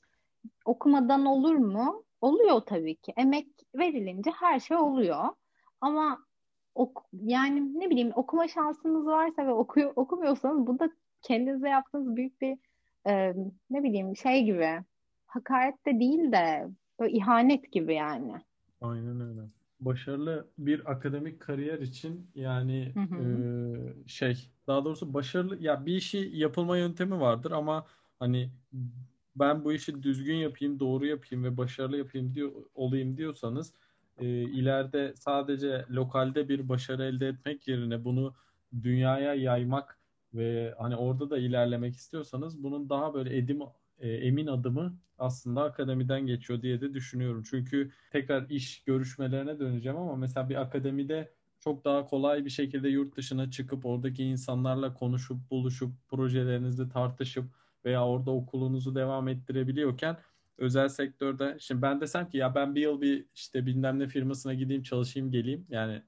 Okumadan olur mu? Oluyor tabii ki. Emek verilince her şey oluyor. Ama ok yani ne bileyim okuma şansınız varsa ve okuyor okumuyorsanız bu da kendinize yaptığınız büyük bir e, ne bileyim şey gibi hakaret de değil de böyle ihanet gibi yani. Aynen öyle. Başarılı bir akademik kariyer için yani hı hı. E, şey daha doğrusu başarılı ya bir işi yapılma yöntemi vardır ama hani ben bu işi düzgün yapayım, doğru yapayım ve başarılı yapayım diyor olayım diyorsanız e, ileride sadece lokalde bir başarı elde etmek yerine bunu dünyaya yaymak ve hani orada da ilerlemek istiyorsanız bunun daha böyle edim e, emin adımı aslında akademiden geçiyor diye de düşünüyorum. Çünkü tekrar iş görüşmelerine döneceğim ama mesela bir akademide çok daha kolay bir şekilde yurt dışına çıkıp oradaki insanlarla konuşup buluşup projelerinizi tartışıp veya orada okulunuzu devam ettirebiliyorken özel sektörde şimdi ben desem ki ya ben bir yıl bir işte bilmem ne firmasına gideyim çalışayım geleyim yani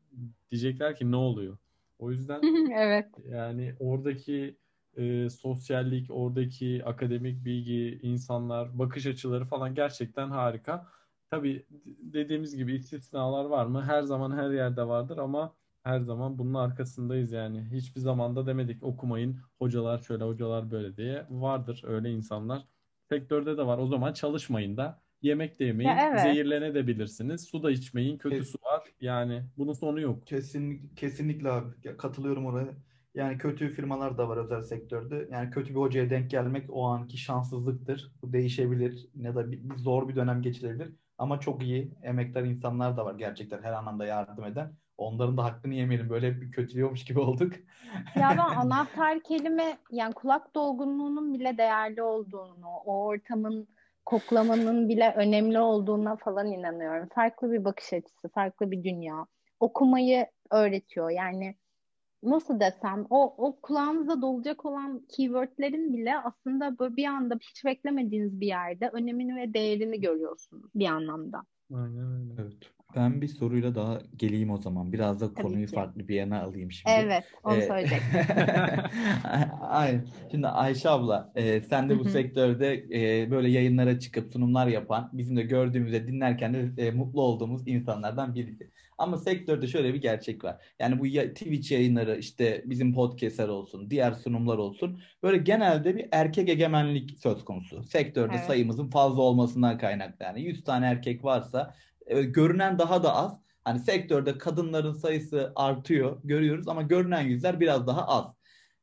diyecekler ki ne oluyor? O yüzden <laughs> evet. yani oradaki e, sosyallik, oradaki akademik bilgi, insanlar, bakış açıları falan gerçekten harika. Tabii dediğimiz gibi istisnalar var mı? Her zaman her yerde vardır ama her zaman bunun arkasındayız yani. Hiçbir zamanda demedik okumayın hocalar şöyle hocalar böyle diye. Vardır öyle insanlar. Sektörde de var. O zaman çalışmayın da. Yemek de yemeyin. Ya evet. Zehirlenebilirsiniz. Su da içmeyin. Kötü Kes- su var. Yani bunun sonu yok. Kesin, kesinlikle abi. Katılıyorum oraya. Yani kötü firmalar da var özel sektörde. Yani kötü bir hocaya denk gelmek o anki şanssızlıktır. Bu değişebilir. Ne da bir, zor bir dönem geçirebilir. Ama çok iyi emektar insanlar da var gerçekten her anlamda yardım eden. Onların da hakkını yemeyelim. Böyle bir kötülüyormuş gibi olduk. Ya ben <laughs> anahtar kelime yani kulak dolgunluğunun bile değerli olduğunu, o ortamın koklamanın bile önemli olduğuna falan inanıyorum. Farklı bir bakış açısı, farklı bir dünya. Okumayı öğretiyor. Yani nasıl desem o, o kulağınıza dolacak olan keywordlerin bile aslında böyle bir anda hiç beklemediğiniz bir yerde önemini ve değerini görüyorsunuz bir anlamda. Aynen öyle. Evet. Ben bir soruyla daha geleyim o zaman. Biraz da Tabii konuyu ki. farklı bir yana alayım şimdi. Evet, onu Ee, söyleyecektim. <laughs> Aynen. Şimdi Ayşe abla, e, sen de bu sektörde e, böyle yayınlara çıkıp sunumlar yapan, bizim de gördüğümüzde dinlerken de e, mutlu olduğumuz insanlardan birisi. Ama sektörde şöyle bir gerçek var. Yani bu ya- Twitch yayınları, işte bizim podcastler olsun, diğer sunumlar olsun, böyle genelde bir erkek egemenlik söz konusu. Sektörde Evet. sayımızın fazla olmasından kaynaklı. Yani 100 tane erkek varsa e, görünen daha da az. Hani sektörde kadınların sayısı artıyor, görüyoruz ama görünen yüzler biraz daha az.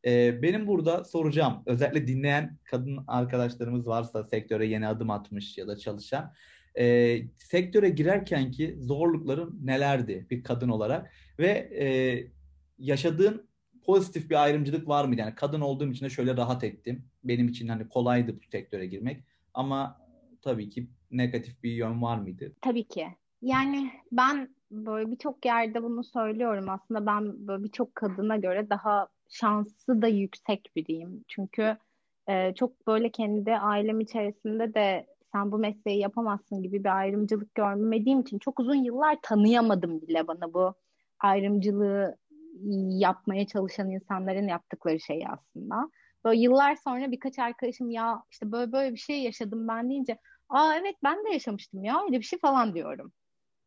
Ee, benim burada soracağım, özellikle dinleyen kadın arkadaşlarımız varsa sektöre yeni adım atmış ya da çalışan, e, sektöre girerken ki zorlukların nelerdi bir kadın olarak ve e, yaşadığın pozitif bir ayrımcılık var mıydı? Yani kadın olduğum için de şöyle rahat ettim. Benim için hani kolaydı bu sektöre girmek ama tabii ki negatif bir yön var mıydı? Tabii ki. Yani ben böyle birçok yerde bunu söylüyorum. Aslında ben böyle birçok kadına göre daha şansı da yüksek biriyim. Çünkü e, çok böyle kendi ailem içerisinde de sen bu mesleği yapamazsın gibi bir ayrımcılık görmediğim için çok uzun yıllar tanıyamadım bile bana bu ayrımcılığı yapmaya çalışan insanların yaptıkları şeyi aslında. Böyle yıllar sonra birkaç arkadaşım ya işte böyle böyle bir şey yaşadım ben deyince aa evet ben de yaşamıştım ya öyle bir şey falan diyorum.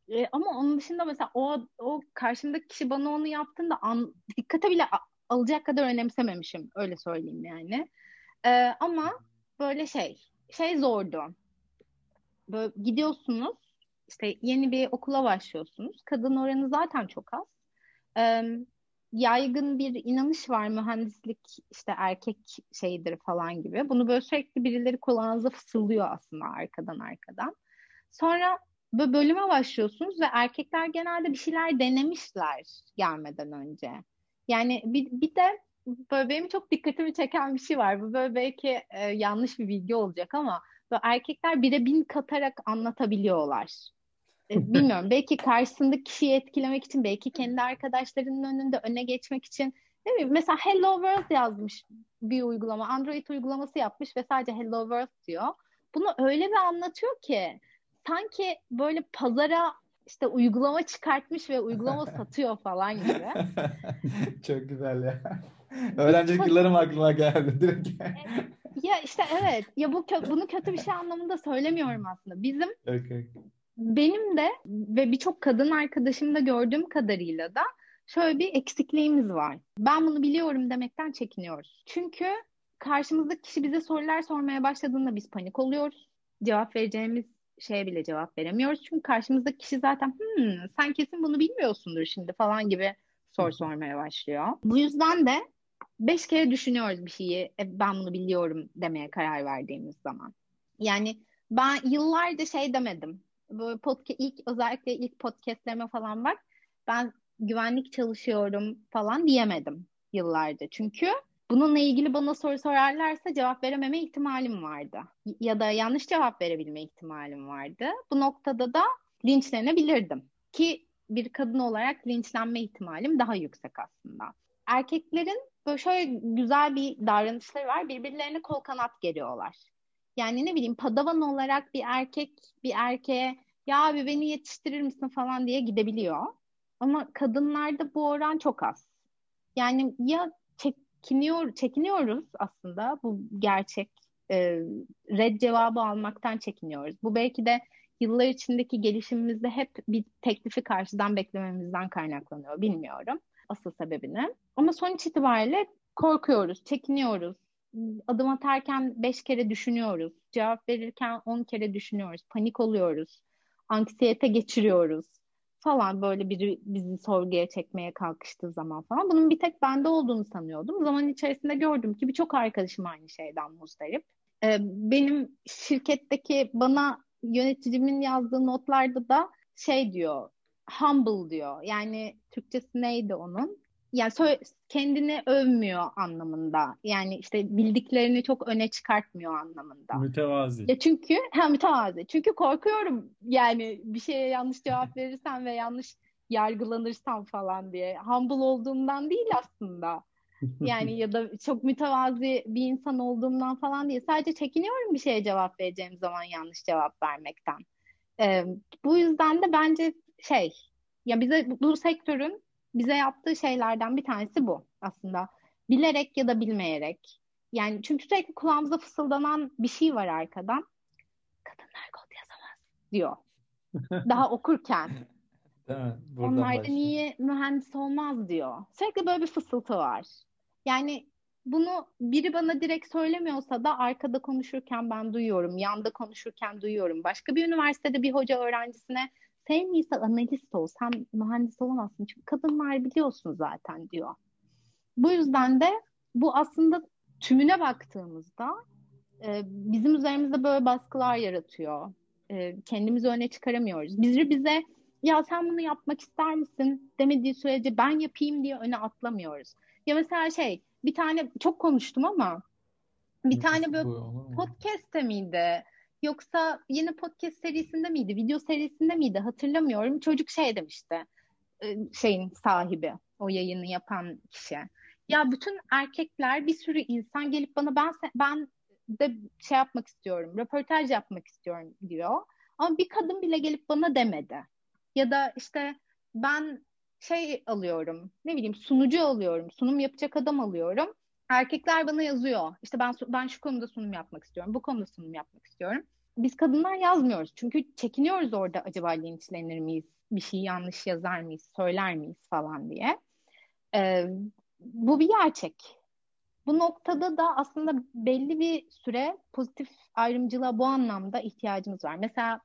E, ama onun dışında mesela o, o karşımdaki kişi bana onu yaptığında an, dikkate bile alacak kadar önemsememişim. Öyle söyleyeyim yani. E, ama böyle şey, şey zordu. Böyle gidiyorsunuz, işte yeni bir okula başlıyorsunuz. Kadın oranı zaten çok az. E, yaygın bir inanış var mühendislik işte erkek şeyidir falan gibi. Bunu böyle sürekli birileri kulağınıza fısıldıyor aslında arkadan arkadan. Sonra böyle bölüme başlıyorsunuz ve erkekler genelde bir şeyler denemişler gelmeden önce. Yani bir, bir de böyle benim çok dikkatimi çeken bir şey var. Bu böyle belki e, yanlış bir bilgi olacak ama böyle erkekler bire bin katarak anlatabiliyorlar. E, bilmiyorum belki karşısındaki kişiyi etkilemek için belki kendi arkadaşlarının önünde öne geçmek için değil mi? Mesela Hello World yazmış bir uygulama. Android uygulaması yapmış ve sadece Hello World diyor. Bunu öyle bir anlatıyor ki sanki böyle pazara işte uygulama çıkartmış ve uygulama <laughs> satıyor falan gibi. <laughs> Çok güzel ya. Öğrencilik <laughs> yıllarım aklıma geldi direkt. Ya işte evet. Ya bu bunu kötü bir şey anlamında söylemiyorum aslında. Bizim Okay. benim de ve birçok kadın arkadaşımda gördüğüm kadarıyla da şöyle bir eksikliğimiz var. Ben bunu biliyorum demekten çekiniyoruz. Çünkü karşımızdaki kişi bize sorular sormaya başladığında biz panik oluyoruz. Cevap vereceğimiz şeye bile cevap veremiyoruz. Çünkü karşımızdaki kişi zaten hmm, sen kesin bunu bilmiyorsundur şimdi falan gibi soru sormaya başlıyor. Bu yüzden de beş kere düşünüyoruz bir şeyi e, ben bunu biliyorum demeye karar verdiğimiz zaman. Yani ben yıllarca şey demedim. Böyle podcast, ilk özellikle ilk podcastlerime falan bak. Ben güvenlik çalışıyorum falan diyemedim yıllarca. Çünkü bununla ilgili bana soru sorarlarsa cevap verememe ihtimalim vardı. Ya da yanlış cevap verebilme ihtimalim vardı. Bu noktada da linçlenebilirdim. Ki bir kadın olarak linçlenme ihtimalim daha yüksek aslında. Erkeklerin böyle şöyle güzel bir davranışları var. Birbirlerine kol kanat geriyorlar. Yani ne bileyim padavan olarak bir erkek bir erkeğe ya abi beni yetiştirir misin falan diye gidebiliyor. Ama kadınlarda bu oran çok az. Yani ya çekiniyor, çekiniyoruz aslında bu gerçek e, red cevabı almaktan çekiniyoruz. Bu belki de yıllar içindeki gelişimimizde hep bir teklifi karşıdan beklememizden kaynaklanıyor. Bilmiyorum asıl sebebini. Ama sonuç itibariyle korkuyoruz, çekiniyoruz. Adım atarken beş kere düşünüyoruz. Cevap verirken on kere düşünüyoruz. Panik oluyoruz. Anksiyete geçiriyoruz falan böyle biri bizi sorguya çekmeye kalkıştığı zaman falan. Bunun bir tek bende olduğunu sanıyordum. Zaman içerisinde gördüm ki birçok arkadaşım aynı şeyden muzdarip. Ee, benim şirketteki bana yöneticimin yazdığı notlarda da şey diyor, humble diyor. Yani Türkçesi neydi onun? Yani kendini övmüyor anlamında. Yani işte bildiklerini çok öne çıkartmıyor anlamında. Mütevazi. Ya çünkü ha mütevazi. Çünkü korkuyorum yani bir şeye yanlış cevap verirsem ve yanlış yargılanırsam falan diye. Humble olduğumdan değil aslında. Yani <laughs> ya da çok mütevazi bir insan olduğumdan falan değil. Sadece çekiniyorum bir şeye cevap vereceğim zaman yanlış cevap vermekten. Ee, bu yüzden de bence şey ya bize bu sektörün bize yaptığı şeylerden bir tanesi bu aslında. Bilerek ya da bilmeyerek. Yani çünkü sürekli kulağımıza fısıldanan bir şey var arkadan. Kadınlar kod yazamaz diyor. <laughs> Daha okurken. Onlar da niye mühendis olmaz diyor. Sürekli böyle bir fısıltı var. Yani bunu biri bana direkt söylemiyorsa da arkada konuşurken ben duyuyorum, yanda konuşurken duyuyorum. Başka bir üniversitede bir hoca öğrencisine ise analist ol, sen mühendis olamazsın çünkü kadınlar biliyorsun zaten diyor. Bu yüzden de bu aslında tümüne baktığımızda e, bizim üzerimizde böyle baskılar yaratıyor. E, kendimizi öne çıkaramıyoruz. Bizi bize ya sen bunu yapmak ister misin demediği sürece ben yapayım diye öne atlamıyoruz. Ya mesela şey bir tane çok konuştum ama bir tane böyle podcast'te miydi? Yoksa yeni podcast serisinde miydi? Video serisinde miydi? Hatırlamıyorum. Çocuk şey demişti. E, şeyin sahibi. O yayını yapan kişi. Ya bütün erkekler bir sürü insan gelip bana ben ben de şey yapmak istiyorum. Röportaj yapmak istiyorum diyor. Ama bir kadın bile gelip bana demedi. Ya da işte ben şey alıyorum. Ne bileyim sunucu alıyorum. Sunum yapacak adam alıyorum. Erkekler bana yazıyor. İşte ben ben şu konuda sunum yapmak istiyorum. Bu konuda sunum yapmak istiyorum. Biz kadınlar yazmıyoruz. Çünkü çekiniyoruz orada acaba linçlenir miyiz? Bir şey yanlış yazar mıyız? Söyler miyiz falan diye. Ee, bu bir gerçek. Bu noktada da aslında belli bir süre pozitif ayrımcılığa bu anlamda ihtiyacımız var. Mesela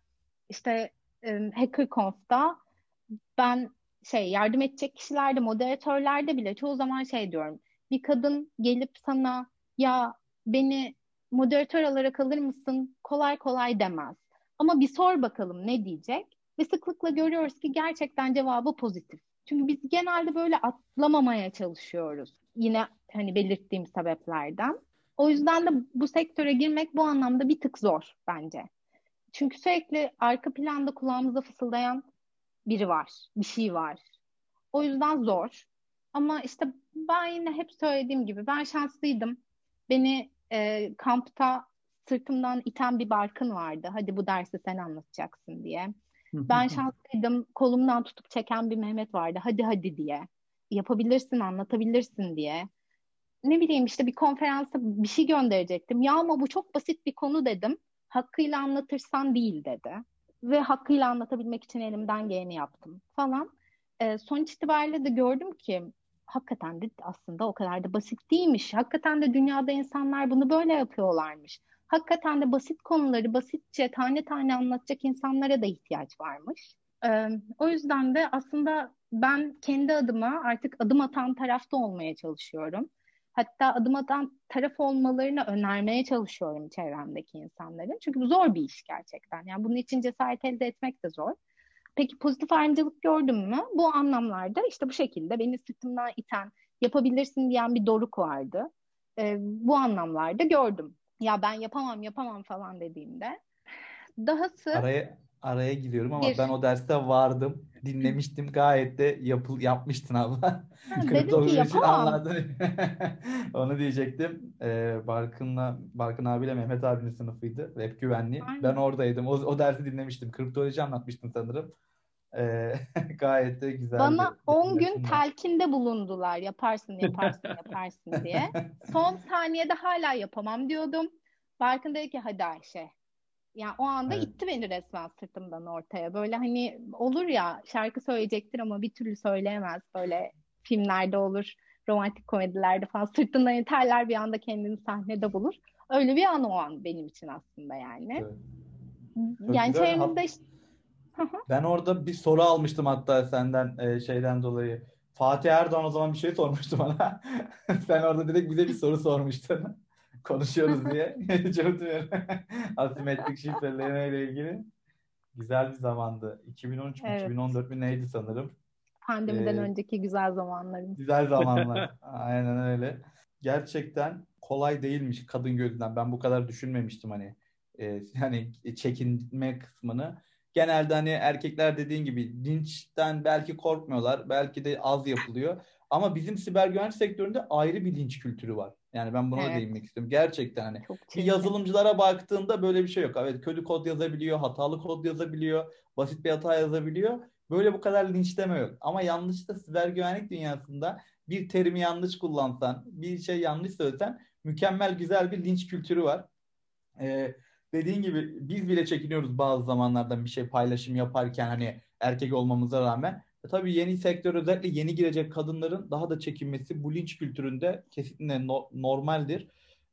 işte e, HackerConf'da ben şey yardım edecek kişilerde, moderatörlerde bile çoğu zaman şey diyorum. Bir kadın gelip sana ya beni moderatör olarak alır mısın? Kolay kolay demez. Ama bir sor bakalım ne diyecek? Ve sıklıkla görüyoruz ki gerçekten cevabı pozitif. Çünkü biz genelde böyle atlamamaya çalışıyoruz. Yine hani belirttiğim sebeplerden. O yüzden de bu sektöre girmek bu anlamda bir tık zor bence. Çünkü sürekli arka planda kulağımıza fısıldayan biri var, bir şey var. O yüzden zor. Ama işte ben yine hep söylediğim gibi ben şanslıydım. Beni e, kampta sırtımdan iten bir barkın vardı. Hadi bu dersi sen anlatacaksın diye. Ben şanslıydım. Kolumdan tutup çeken bir Mehmet vardı. Hadi hadi diye. Yapabilirsin, anlatabilirsin diye. Ne bileyim işte bir konferansa bir şey gönderecektim. Ya ama bu çok basit bir konu dedim. Hakkıyla anlatırsan değil dedi. Ve hakkıyla anlatabilmek için elimden geleni yaptım falan. E, sonuç itibariyle de gördüm ki hakikaten de aslında o kadar da basit değilmiş. Hakikaten de dünyada insanlar bunu böyle yapıyorlarmış. Hakikaten de basit konuları basitçe tane tane anlatacak insanlara da ihtiyaç varmış. Ee, o yüzden de aslında ben kendi adıma artık adım atan tarafta olmaya çalışıyorum. Hatta adım atan taraf olmalarını önermeye çalışıyorum çevremdeki insanların. Çünkü bu zor bir iş gerçekten. Yani bunun için cesaret elde etmek de zor. Peki pozitif ayrımcılık gördüm mü? Bu anlamlarda işte bu şekilde beni sırtımdan iten, yapabilirsin diyen bir doruk vardı. Ee, bu anlamlarda gördüm. Ya ben yapamam yapamam falan dediğimde. Dahası araya araya giriyorum ama bir. ben o derste vardım. Dinlemiştim. <laughs> Gayet de yapıl yapmıştın abla. <laughs> Dedim ki yapamam. <laughs> Onu diyecektim. Ee, Barkın'la Barkın abiyle Mehmet abinin sınıfıydı. Web güvenliği. Aynen. Ben oradaydım. O, o dersi dinlemiştim. Kriptoloji anlatmıştın sanırım. Ee, gayet de güzel. Bana 10 gün telkinde bulundular. Yaparsın, yaparsın, yaparsın diye. Son saniyede hala yapamam diyordum. Barkın dedi ki hadi Ayşe. Yani o anda evet. itti beni resmen sırtımdan ortaya. Böyle hani olur ya şarkı söyleyecektir ama bir türlü söyleyemez. Böyle filmlerde olur, romantik komedilerde falan sırtından iterler bir anda kendini sahnede bulur. Öyle bir an o an benim için aslında yani. Evet. Yani çevremizde işte ben orada bir soru almıştım hatta senden e, şeyden dolayı. Fatih Erdoğan o zaman bir şey sormuştu bana. <laughs> Sen orada direkt bize bir soru sormuştun. Konuşuyoruz diye. <laughs> Çok <laughs> Asimetrik şifreleme ile ilgili. Güzel bir zamandı. 2013 evet. 2014 mi neydi sanırım. Pandemiden ee, önceki güzel zamanlarım. Güzel zamanlar. <laughs> Aynen öyle. Gerçekten kolay değilmiş kadın gözünden. Ben bu kadar düşünmemiştim hani. E, hani çekinme kısmını genelde hani erkekler dediğin gibi linçten belki korkmuyorlar. Belki de az yapılıyor. Ama bizim siber güvenlik sektöründe ayrı bir linç kültürü var. Yani ben buna evet. değinmek istiyorum. Gerçekten hani bir yazılımcılara baktığında böyle bir şey yok. Evet kötü kod yazabiliyor, hatalı kod yazabiliyor, basit bir hata yazabiliyor. Böyle bu kadar linçleme yok. Ama yanlışta siber güvenlik dünyasında bir terimi yanlış kullansan, bir şey yanlış söylesen mükemmel güzel bir linç kültürü var. Ee, dediğin gibi biz bile çekiniyoruz bazı zamanlardan bir şey paylaşım yaparken hani erkek olmamıza rağmen. Tabii yeni sektör özellikle yeni girecek kadınların daha da çekinmesi bu linç kültüründe kesinlikle no- normaldir.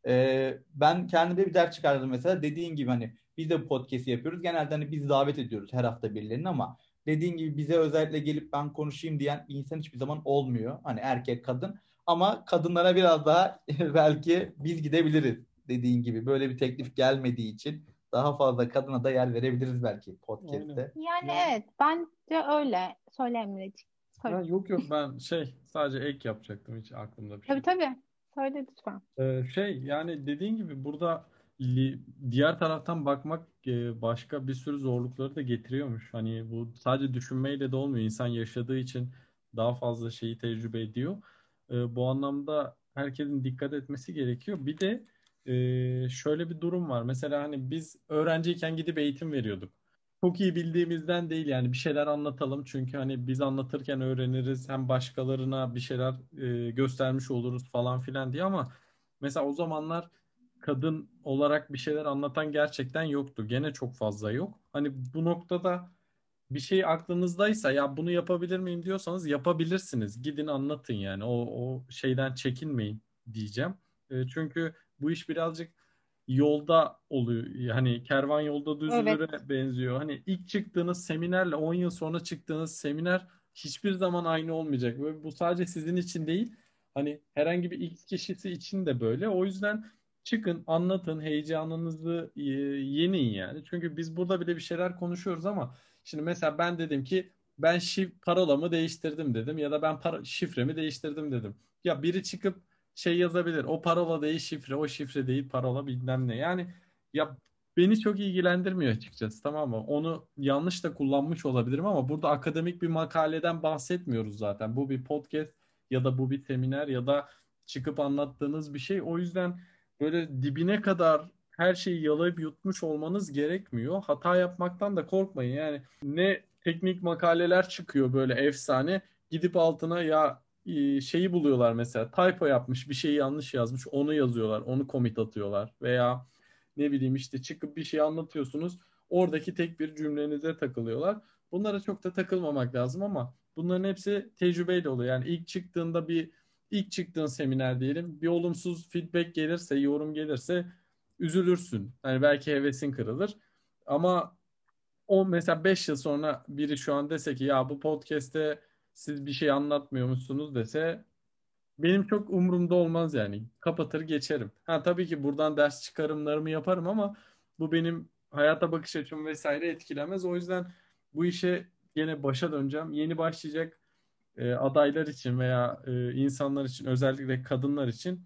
Ee, ben kendime bir ders çıkardım mesela dediğin gibi hani biz de podcast'i yapıyoruz. Genelde hani biz davet ediyoruz her hafta birilerini ama dediğin gibi bize özellikle gelip ben konuşayım diyen insan hiçbir zaman olmuyor. Hani erkek kadın ama kadınlara biraz daha <laughs> belki biz gidebiliriz dediğin gibi böyle bir teklif gelmediği için daha fazla kadına da yer verebiliriz belki podcast'te. Yani ya. evet bence öyle. Söyle Emre'ciğim. Söyle. Ya yok yok ben şey sadece ek yapacaktım hiç aklımda bir şey. Tabii tabii. Söyle lütfen. Ee, şey yani dediğin gibi burada diğer taraftan bakmak e, başka bir sürü zorlukları da getiriyormuş. Hani bu sadece düşünmeyle de olmuyor. İnsan yaşadığı için daha fazla şeyi tecrübe ediyor. Ee, bu anlamda herkesin dikkat etmesi gerekiyor. Bir de e, şöyle bir durum var. Mesela hani biz öğrenciyken gidip eğitim veriyorduk. Çok iyi bildiğimizden değil yani bir şeyler anlatalım çünkü hani biz anlatırken öğreniriz hem başkalarına bir şeyler e, göstermiş oluruz falan filan diye ama mesela o zamanlar kadın olarak bir şeyler anlatan gerçekten yoktu. Gene çok fazla yok. Hani bu noktada bir şey aklınızdaysa ya bunu yapabilir miyim diyorsanız yapabilirsiniz. Gidin anlatın yani. O, o şeyden çekinmeyin diyeceğim. E, çünkü bu iş birazcık yolda oluyor. Hani kervan yolda düzülüre evet. benziyor. Hani ilk çıktığınız seminerle 10 yıl sonra çıktığınız seminer hiçbir zaman aynı olmayacak. Ve bu sadece sizin için değil. Hani herhangi bir X kişisi için de böyle. O yüzden çıkın, anlatın, heyecanınızı e, yenin yani. Çünkü biz burada bile bir şeyler konuşuyoruz ama şimdi mesela ben dedim ki ben şif parolamı değiştirdim dedim ya da ben para, şifremi değiştirdim dedim. Ya biri çıkıp şey yazabilir. O parola değil şifre, o şifre değil parola bilmem ne. Yani ya beni çok ilgilendirmiyor açıkçası tamam mı? Onu yanlış da kullanmış olabilirim ama burada akademik bir makaleden bahsetmiyoruz zaten. Bu bir podcast ya da bu bir seminer ya da çıkıp anlattığınız bir şey. O yüzden böyle dibine kadar her şeyi yalayıp yutmuş olmanız gerekmiyor. Hata yapmaktan da korkmayın. Yani ne teknik makaleler çıkıyor böyle efsane. Gidip altına ya şeyi buluyorlar mesela. Typo yapmış, bir şeyi yanlış yazmış. Onu yazıyorlar. Onu commit atıyorlar. Veya ne bileyim işte çıkıp bir şey anlatıyorsunuz. Oradaki tek bir cümlenize takılıyorlar. Bunlara çok da takılmamak lazım ama bunların hepsi tecrübeyle oluyor. Yani ilk çıktığında bir ilk çıktığın seminer diyelim bir olumsuz feedback gelirse, yorum gelirse üzülürsün. Yani belki hevesin kırılır. Ama o mesela 5 yıl sonra biri şu an dese ki ya bu podcast'te siz bir şey anlatmıyor musunuz dese benim çok umurumda olmaz yani. Kapatır geçerim. Ha tabii ki buradan ders çıkarımlarımı yaparım ama bu benim hayata bakış açım vesaire etkilemez. O yüzden bu işe yine başa döneceğim. Yeni başlayacak e, adaylar için veya e, insanlar için özellikle kadınlar için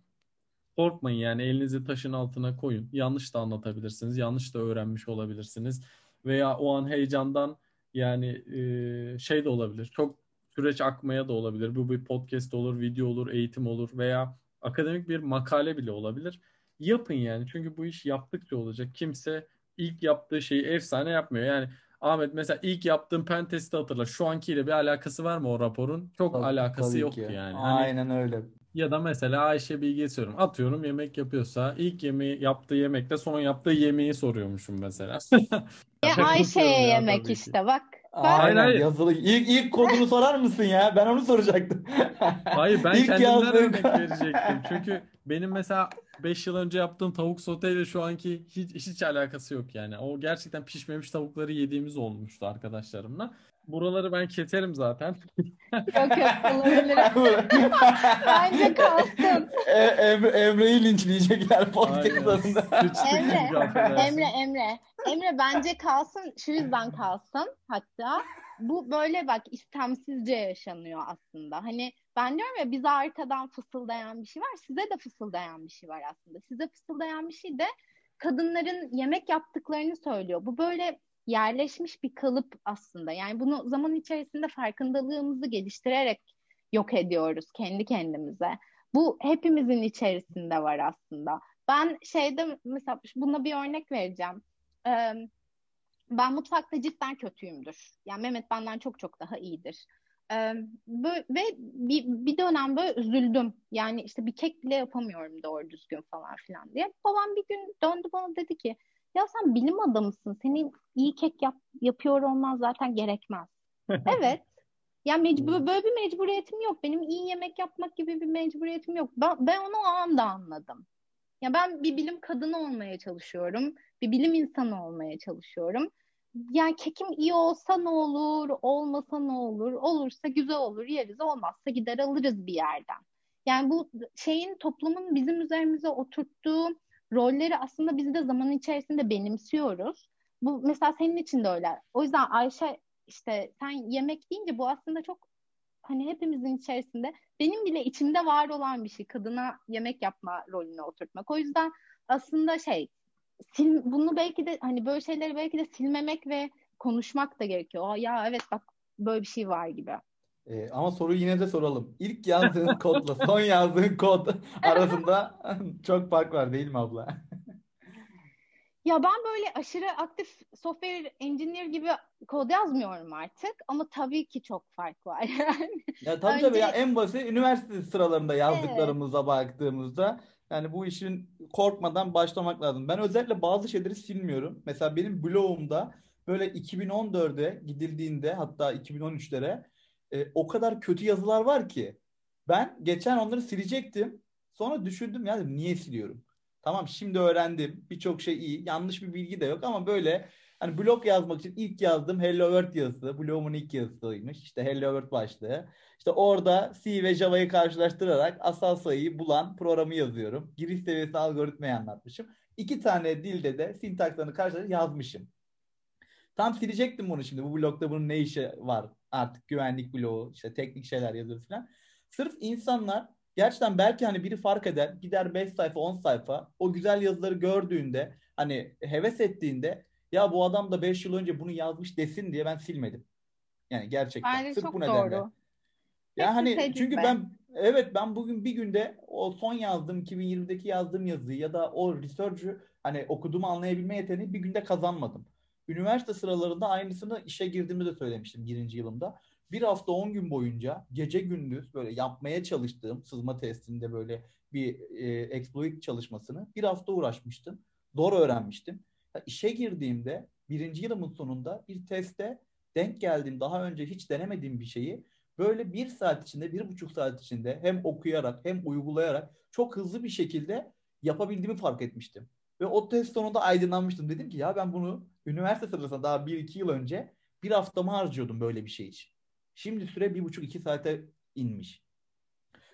korkmayın yani elinizi taşın altına koyun. Yanlış da anlatabilirsiniz, yanlış da öğrenmiş olabilirsiniz veya o an heyecandan yani e, şey de olabilir. Çok süreç akmaya da olabilir. Bu bir podcast olur, video olur, eğitim olur veya akademik bir makale bile olabilir. Yapın yani çünkü bu iş yaptıkça olacak. Kimse ilk yaptığı şeyi efsane yapmıyor. Yani Ahmet mesela ilk yaptığın pen testi hatırla. Şu ankiyle bir alakası var mı o raporun? Çok tabii, alakası tabii yoktu ki. yani. Hani, Aynen öyle. Ya da mesela Ayşe Bilge'ye soruyorum. Atıyorum yemek yapıyorsa ilk yemeği yaptığı yemekte son yaptığı yemeği soruyormuşum mesela. <laughs> ya Ayşe'ye yemek işte bak. Aynen hayır. yazılı. İlk, ilk kodunu <laughs> sorar mısın ya? Ben onu soracaktım. <laughs> hayır ben ilk kendimden yazdığım... örnek verecektim. <laughs> Çünkü benim mesela 5 yıl önce yaptığım tavuk sote ile şu anki hiç, hiç alakası yok yani. O gerçekten pişmemiş tavukları yediğimiz olmuştu arkadaşlarımla. Buraları ben keserim zaten. <laughs> yok yok olabilir. <laughs> Bence kalsın. E, Emre, Emre'yi linçleyecekler podcastlarında. Emre, Emre, Emre. Emre bence kalsın. Şu yüzden kalsın hatta. Bu böyle bak istemsizce yaşanıyor aslında. Hani ben diyorum ya bize arkadan fısıldayan bir şey var. Size de fısıldayan bir şey var aslında. Size fısıldayan bir şey de kadınların yemek yaptıklarını söylüyor. Bu böyle yerleşmiş bir kalıp aslında. Yani bunu zaman içerisinde farkındalığımızı geliştirerek yok ediyoruz kendi kendimize. Bu hepimizin içerisinde var aslında. Ben şeyde mesela buna bir örnek vereceğim. Ee, ben mutfakta cidden kötüyümdür. Yani Mehmet benden çok çok daha iyidir. Ee, böyle, ve bir, bir dönem böyle üzüldüm. Yani işte bir kek bile yapamıyorum doğru düzgün falan filan diye. Babam bir gün döndü bana dedi ki ya sen bilim adamısın. Senin iyi kek yap, yapıyor olman zaten gerekmez. <laughs> evet. Yani mecbur, hmm. böyle bir mecburiyetim yok. Benim iyi yemek yapmak gibi bir mecburiyetim yok. Ben, ben onu o anda anladım. Ya ben bir bilim kadını olmaya çalışıyorum. Bir bilim insanı olmaya çalışıyorum. Yani kekim iyi olsa ne olur, olmasa ne olur, olursa güzel olur, yeriz, olmazsa gider alırız bir yerden. Yani bu şeyin toplumun bizim üzerimize oturttuğu rolleri aslında biz de zaman içerisinde benimsiyoruz. Bu mesela senin için de öyle. O yüzden Ayşe işte sen yemek deyince bu aslında çok hani hepimizin içerisinde benim bile içimde var olan bir şey. Kadına yemek yapma rolüne oturtmak. O yüzden aslında şey sil, bunu belki de hani böyle şeyleri belki de silmemek ve konuşmak da gerekiyor. Ya evet bak böyle bir şey var gibi. Ee, ama soruyu yine de soralım. İlk yazdığın <laughs> kodla son yazdığın kod arasında <laughs> çok fark var değil mi abla? Ya ben böyle aşırı aktif software engineer gibi kod yazmıyorum artık ama tabii ki çok fark var <laughs> yani. Ya tabii Önce... tabii ya en basit üniversite sıralarında yazdıklarımıza evet. baktığımızda yani bu işin korkmadan başlamak lazım. Ben özellikle bazı şeyleri silmiyorum. Mesela benim blogumda böyle 2014'e gidildiğinde hatta 2013'lere e, o kadar kötü yazılar var ki ben geçen onları silecektim. Sonra düşündüm ya niye siliyorum? Tamam şimdi öğrendim. Birçok şey iyi. Yanlış bir bilgi de yok ama böyle hani blog yazmak için ilk yazdım Hello World yazısı. Blogumun ilk yazısıymış. İşte Hello World başlığı. İşte orada C ve Java'yı karşılaştırarak asal sayıyı bulan programı yazıyorum. Giriş seviyesi algoritmayı anlatmışım. İki tane dilde de sintakslarını karşılaştırarak yazmışım. Tam silecektim bunu şimdi. Bu blogda bunun ne işi var? Artık güvenlik bloğu, işte teknik şeyler yazıyoruz falan. Sırf insanlar gerçekten belki hani biri fark eder gider 5 sayfa 10 sayfa o güzel yazıları gördüğünde hani heves ettiğinde ya bu adam da 5 yıl önce bunu yazmış desin diye ben silmedim. Yani gerçekten Bence sırf çok bu nedenle. Doğru. Ya hani çünkü ben evet ben bugün bir günde o son yazdığım 2020'deki yazdığım yazıyı ya da o research'ü hani okuduğumu anlayabilme yeteneği bir günde kazanmadım. Üniversite sıralarında aynısını işe girdiğimde de söylemiştim birinci yılımda bir hafta 10 gün boyunca gece gündüz böyle yapmaya çalıştığım sızma testinde böyle bir e, exploit çalışmasını bir hafta uğraşmıştım. Zor öğrenmiştim. Ya işe girdiğimde birinci yılımın sonunda bir teste denk geldiğim daha önce hiç denemediğim bir şeyi böyle bir saat içinde, bir buçuk saat içinde hem okuyarak hem uygulayarak çok hızlı bir şekilde yapabildiğimi fark etmiştim. Ve o test sonunda aydınlanmıştım. Dedim ki ya ben bunu üniversite sırasında daha bir iki yıl önce bir haftamı harcıyordum böyle bir şey için. Şimdi süre bir buçuk iki saate inmiş.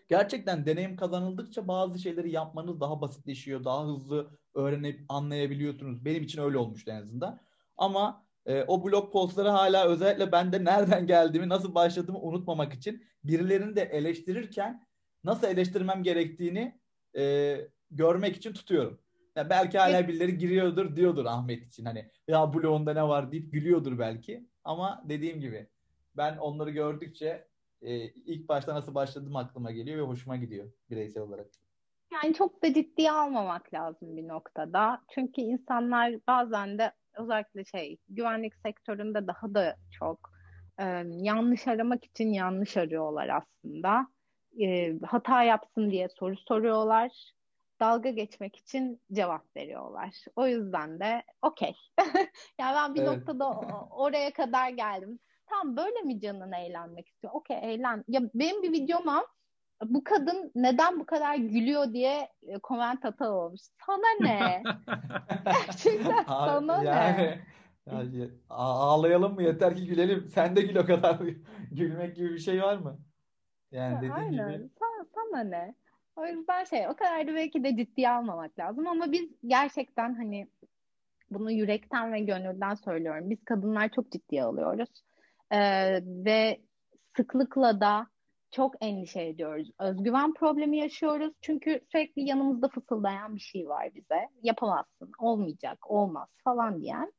Gerçekten deneyim kazanıldıkça bazı şeyleri yapmanız daha basitleşiyor. Daha hızlı öğrenip anlayabiliyorsunuz. Benim için öyle olmuştu en azından. Ama e, o blog postları hala özellikle ben de nereden geldiğimi, nasıl başladığımı unutmamak için birilerini de eleştirirken nasıl eleştirmem gerektiğini e, görmek için tutuyorum. Yani belki hala birileri giriyordur diyordur Ahmet için. Hani ya blogunda ne var deyip gülüyordur belki. Ama dediğim gibi ben onları gördükçe e, ilk başta nasıl başladım aklıma geliyor ve hoşuma gidiyor bireysel olarak. Yani çok da ciddiye almamak lazım bir noktada. Çünkü insanlar bazen de özellikle şey güvenlik sektöründe daha da çok e, yanlış aramak için yanlış arıyorlar aslında. E, hata yapsın diye soru soruyorlar. Dalga geçmek için cevap veriyorlar. O yüzden de okey. <laughs> yani ben bir evet. noktada oraya kadar geldim tam böyle mi canın eğlenmek istiyor? Okey eğlen. Ya benim bir videoma bu kadın neden bu kadar gülüyor diye e, koment atan olmuş. Sana ne? <laughs> Gerçekten sana yani, ne? Yani, ağlayalım mı yeter ki gülelim. Sen de gül o kadar. <laughs> Gülmek gibi bir şey var mı? Yani dediğin Aynen. gibi. Sana, sana ne? O yüzden şey o kadar da belki de ciddiye almamak lazım ama biz gerçekten hani bunu yürekten ve gönülden söylüyorum. Biz kadınlar çok ciddiye alıyoruz. Ee, ve sıklıkla da çok endişe ediyoruz. Özgüven problemi yaşıyoruz. Çünkü sürekli yanımızda fısıldayan bir şey var bize. Yapamazsın, olmayacak, olmaz falan diyen.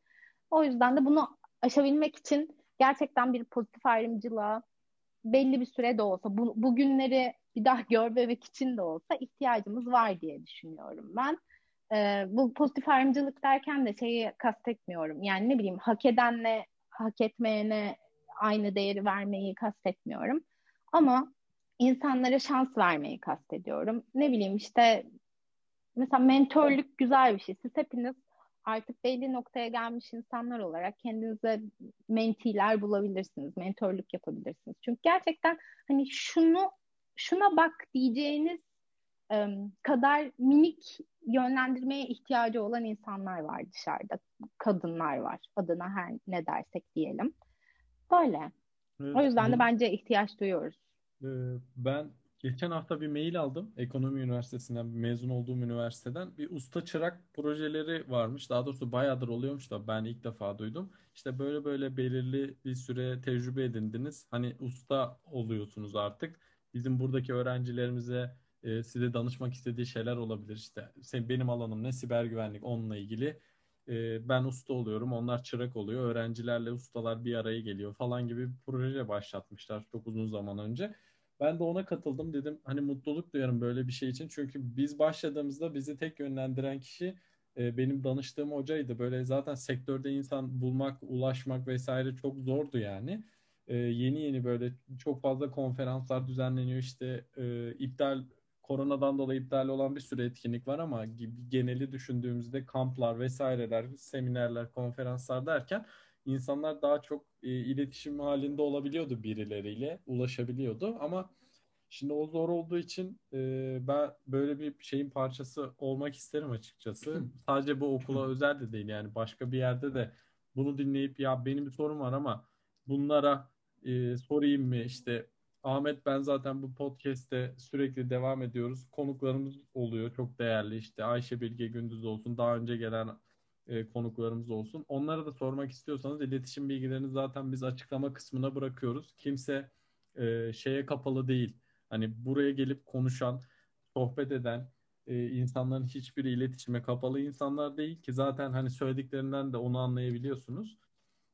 O yüzden de bunu aşabilmek için gerçekten bir pozitif ayrımcılığa belli bir süre de olsa bu, bugünleri bir daha görmemek için de olsa ihtiyacımız var diye düşünüyorum ben. Ee, bu pozitif ayrımcılık derken de şeyi kastetmiyorum. Yani ne bileyim hak edenle hak etmeyene aynı değeri vermeyi kastetmiyorum. Ama insanlara şans vermeyi kastediyorum. Ne bileyim işte mesela mentörlük güzel bir şey. Siz hepiniz artık belli noktaya gelmiş insanlar olarak kendinize mentiler bulabilirsiniz, mentörlük yapabilirsiniz. Çünkü gerçekten hani şunu şuna bak diyeceğiniz kadar minik yönlendirmeye ihtiyacı olan insanlar var dışarıda. Kadınlar var. Adına her ne dersek diyelim. Böyle. Evet, o yüzden de bence ihtiyaç duyuyoruz. Ben Geçen hafta bir mail aldım. Ekonomi Üniversitesi'nden, mezun olduğum üniversiteden. Bir usta çırak projeleri varmış. Daha doğrusu bayağıdır oluyormuş da ben ilk defa duydum. İşte böyle böyle belirli bir süre tecrübe edindiniz. Hani usta oluyorsunuz artık. Bizim buradaki öğrencilerimize e, size danışmak istediği şeyler olabilir. İşte benim alanım ne siber güvenlik onunla ilgili. E, ben usta oluyorum, onlar çırak oluyor. Öğrencilerle ustalar bir araya geliyor falan gibi bir proje başlatmışlar çok uzun zaman önce. Ben de ona katıldım dedim hani mutluluk duyarım böyle bir şey için. Çünkü biz başladığımızda bizi tek yönlendiren kişi e, benim danıştığım hocaydı. Böyle zaten sektörde insan bulmak, ulaşmak vesaire çok zordu yani. E, yeni yeni böyle çok fazla konferanslar düzenleniyor işte e, iptal koronadan dolayı iptal olan bir sürü etkinlik var ama geneli düşündüğümüzde kamplar vesaireler, seminerler, konferanslar derken insanlar daha çok e, iletişim halinde olabiliyordu birileriyle, ulaşabiliyordu ama şimdi o zor olduğu için e, ben böyle bir şeyin parçası olmak isterim açıkçası. <laughs> Sadece bu okula özel de değil yani başka bir yerde de bunu dinleyip ya benim bir sorum var ama bunlara e, sorayım mı işte Ahmet ben zaten bu podcast'te sürekli devam ediyoruz. Konuklarımız oluyor çok değerli işte Ayşe Bilge Gündüz olsun daha önce gelen e, konuklarımız olsun. Onlara da sormak istiyorsanız iletişim bilgilerini zaten biz açıklama kısmına bırakıyoruz. Kimse e, şeye kapalı değil. Hani buraya gelip konuşan, sohbet eden e, insanların hiçbiri iletişime kapalı insanlar değil ki zaten hani söylediklerinden de onu anlayabiliyorsunuz.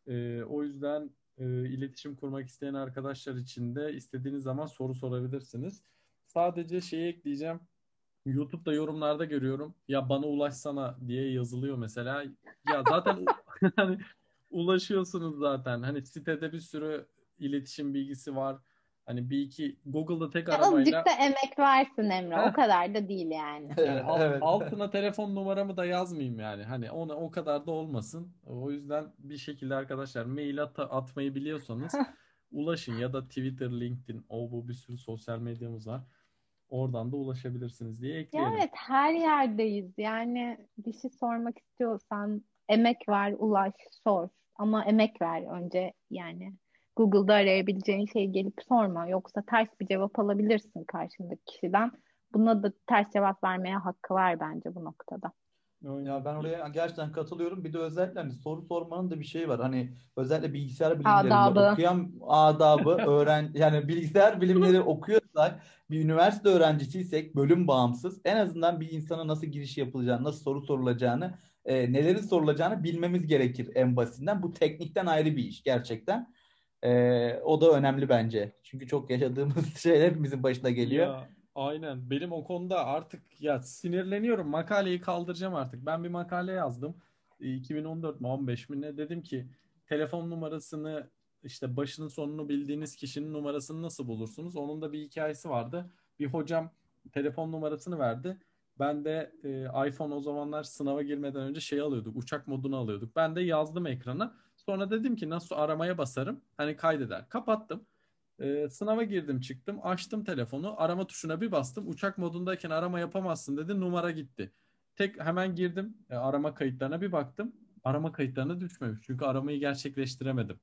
E, o yüzden e, iletişim kurmak isteyen arkadaşlar için de istediğiniz zaman soru sorabilirsiniz. Sadece şeyi ekleyeceğim. YouTube'da yorumlarda görüyorum. Ya bana ulaşsana diye yazılıyor mesela. Ya zaten <laughs> hani ulaşıyorsunuz zaten. Hani sitede bir sürü iletişim bilgisi var. Hani bir iki Google'da tek ya aramayla... Azıcık da emek versin Emre. O kadar da değil yani. yani alt, evet. Altına telefon numaramı da yazmayayım yani. Hani ona o kadar da olmasın. O yüzden bir şekilde arkadaşlar mail at atmayı biliyorsanız ulaşın ya da Twitter, LinkedIn, o bu bir sürü sosyal medyamız var. Oradan da ulaşabilirsiniz diye ekleyelim. evet her yerdeyiz. Yani bir şey sormak istiyorsan emek ver, ulaş, sor. Ama emek ver önce yani. Google'da arayabileceğin şeyi gelip sorma. Yoksa ters bir cevap alabilirsin karşındaki kişiden. Buna da ters cevap vermeye hakkı var bence bu noktada. Ya ben oraya gerçekten katılıyorum. Bir de özellikle hani soru sormanın da bir şeyi var. Hani özellikle bilgisayar bilimleri adabı. okuyan adabı <laughs> öğren yani bilgisayar bilimleri <laughs> okuyorsak bir üniversite öğrencisiysek bölüm bağımsız en azından bir insana nasıl giriş yapılacağını, nasıl soru sorulacağını, e, nelerin sorulacağını bilmemiz gerekir en basitinden. Bu teknikten ayrı bir iş gerçekten. E, o da önemli bence. Çünkü çok yaşadığımız <laughs> şeyler hepimizin başına geliyor. Ya Aynen. Benim o konuda artık ya sinirleniyorum. Makaleyi kaldıracağım artık. Ben bir makale yazdım. 2014 mi 15 mi ne dedim ki telefon numarasını işte başının sonunu bildiğiniz kişinin numarasını nasıl bulursunuz? Onun da bir hikayesi vardı. Bir hocam telefon numarasını verdi. Ben de e, iPhone o zamanlar sınava girmeden önce şey alıyorduk. Uçak modunu alıyorduk. Ben de yazdım ekrana. Sonra dedim ki nasıl aramaya basarım? Hani kaydeder. Kapattım. Ee, sınava girdim çıktım. Açtım telefonu. Arama tuşuna bir bastım. Uçak modundayken arama yapamazsın dedi. Numara gitti. Tek hemen girdim. E, arama kayıtlarına bir baktım. Arama kayıtlarına düşmemiş. Çünkü aramayı gerçekleştiremedim.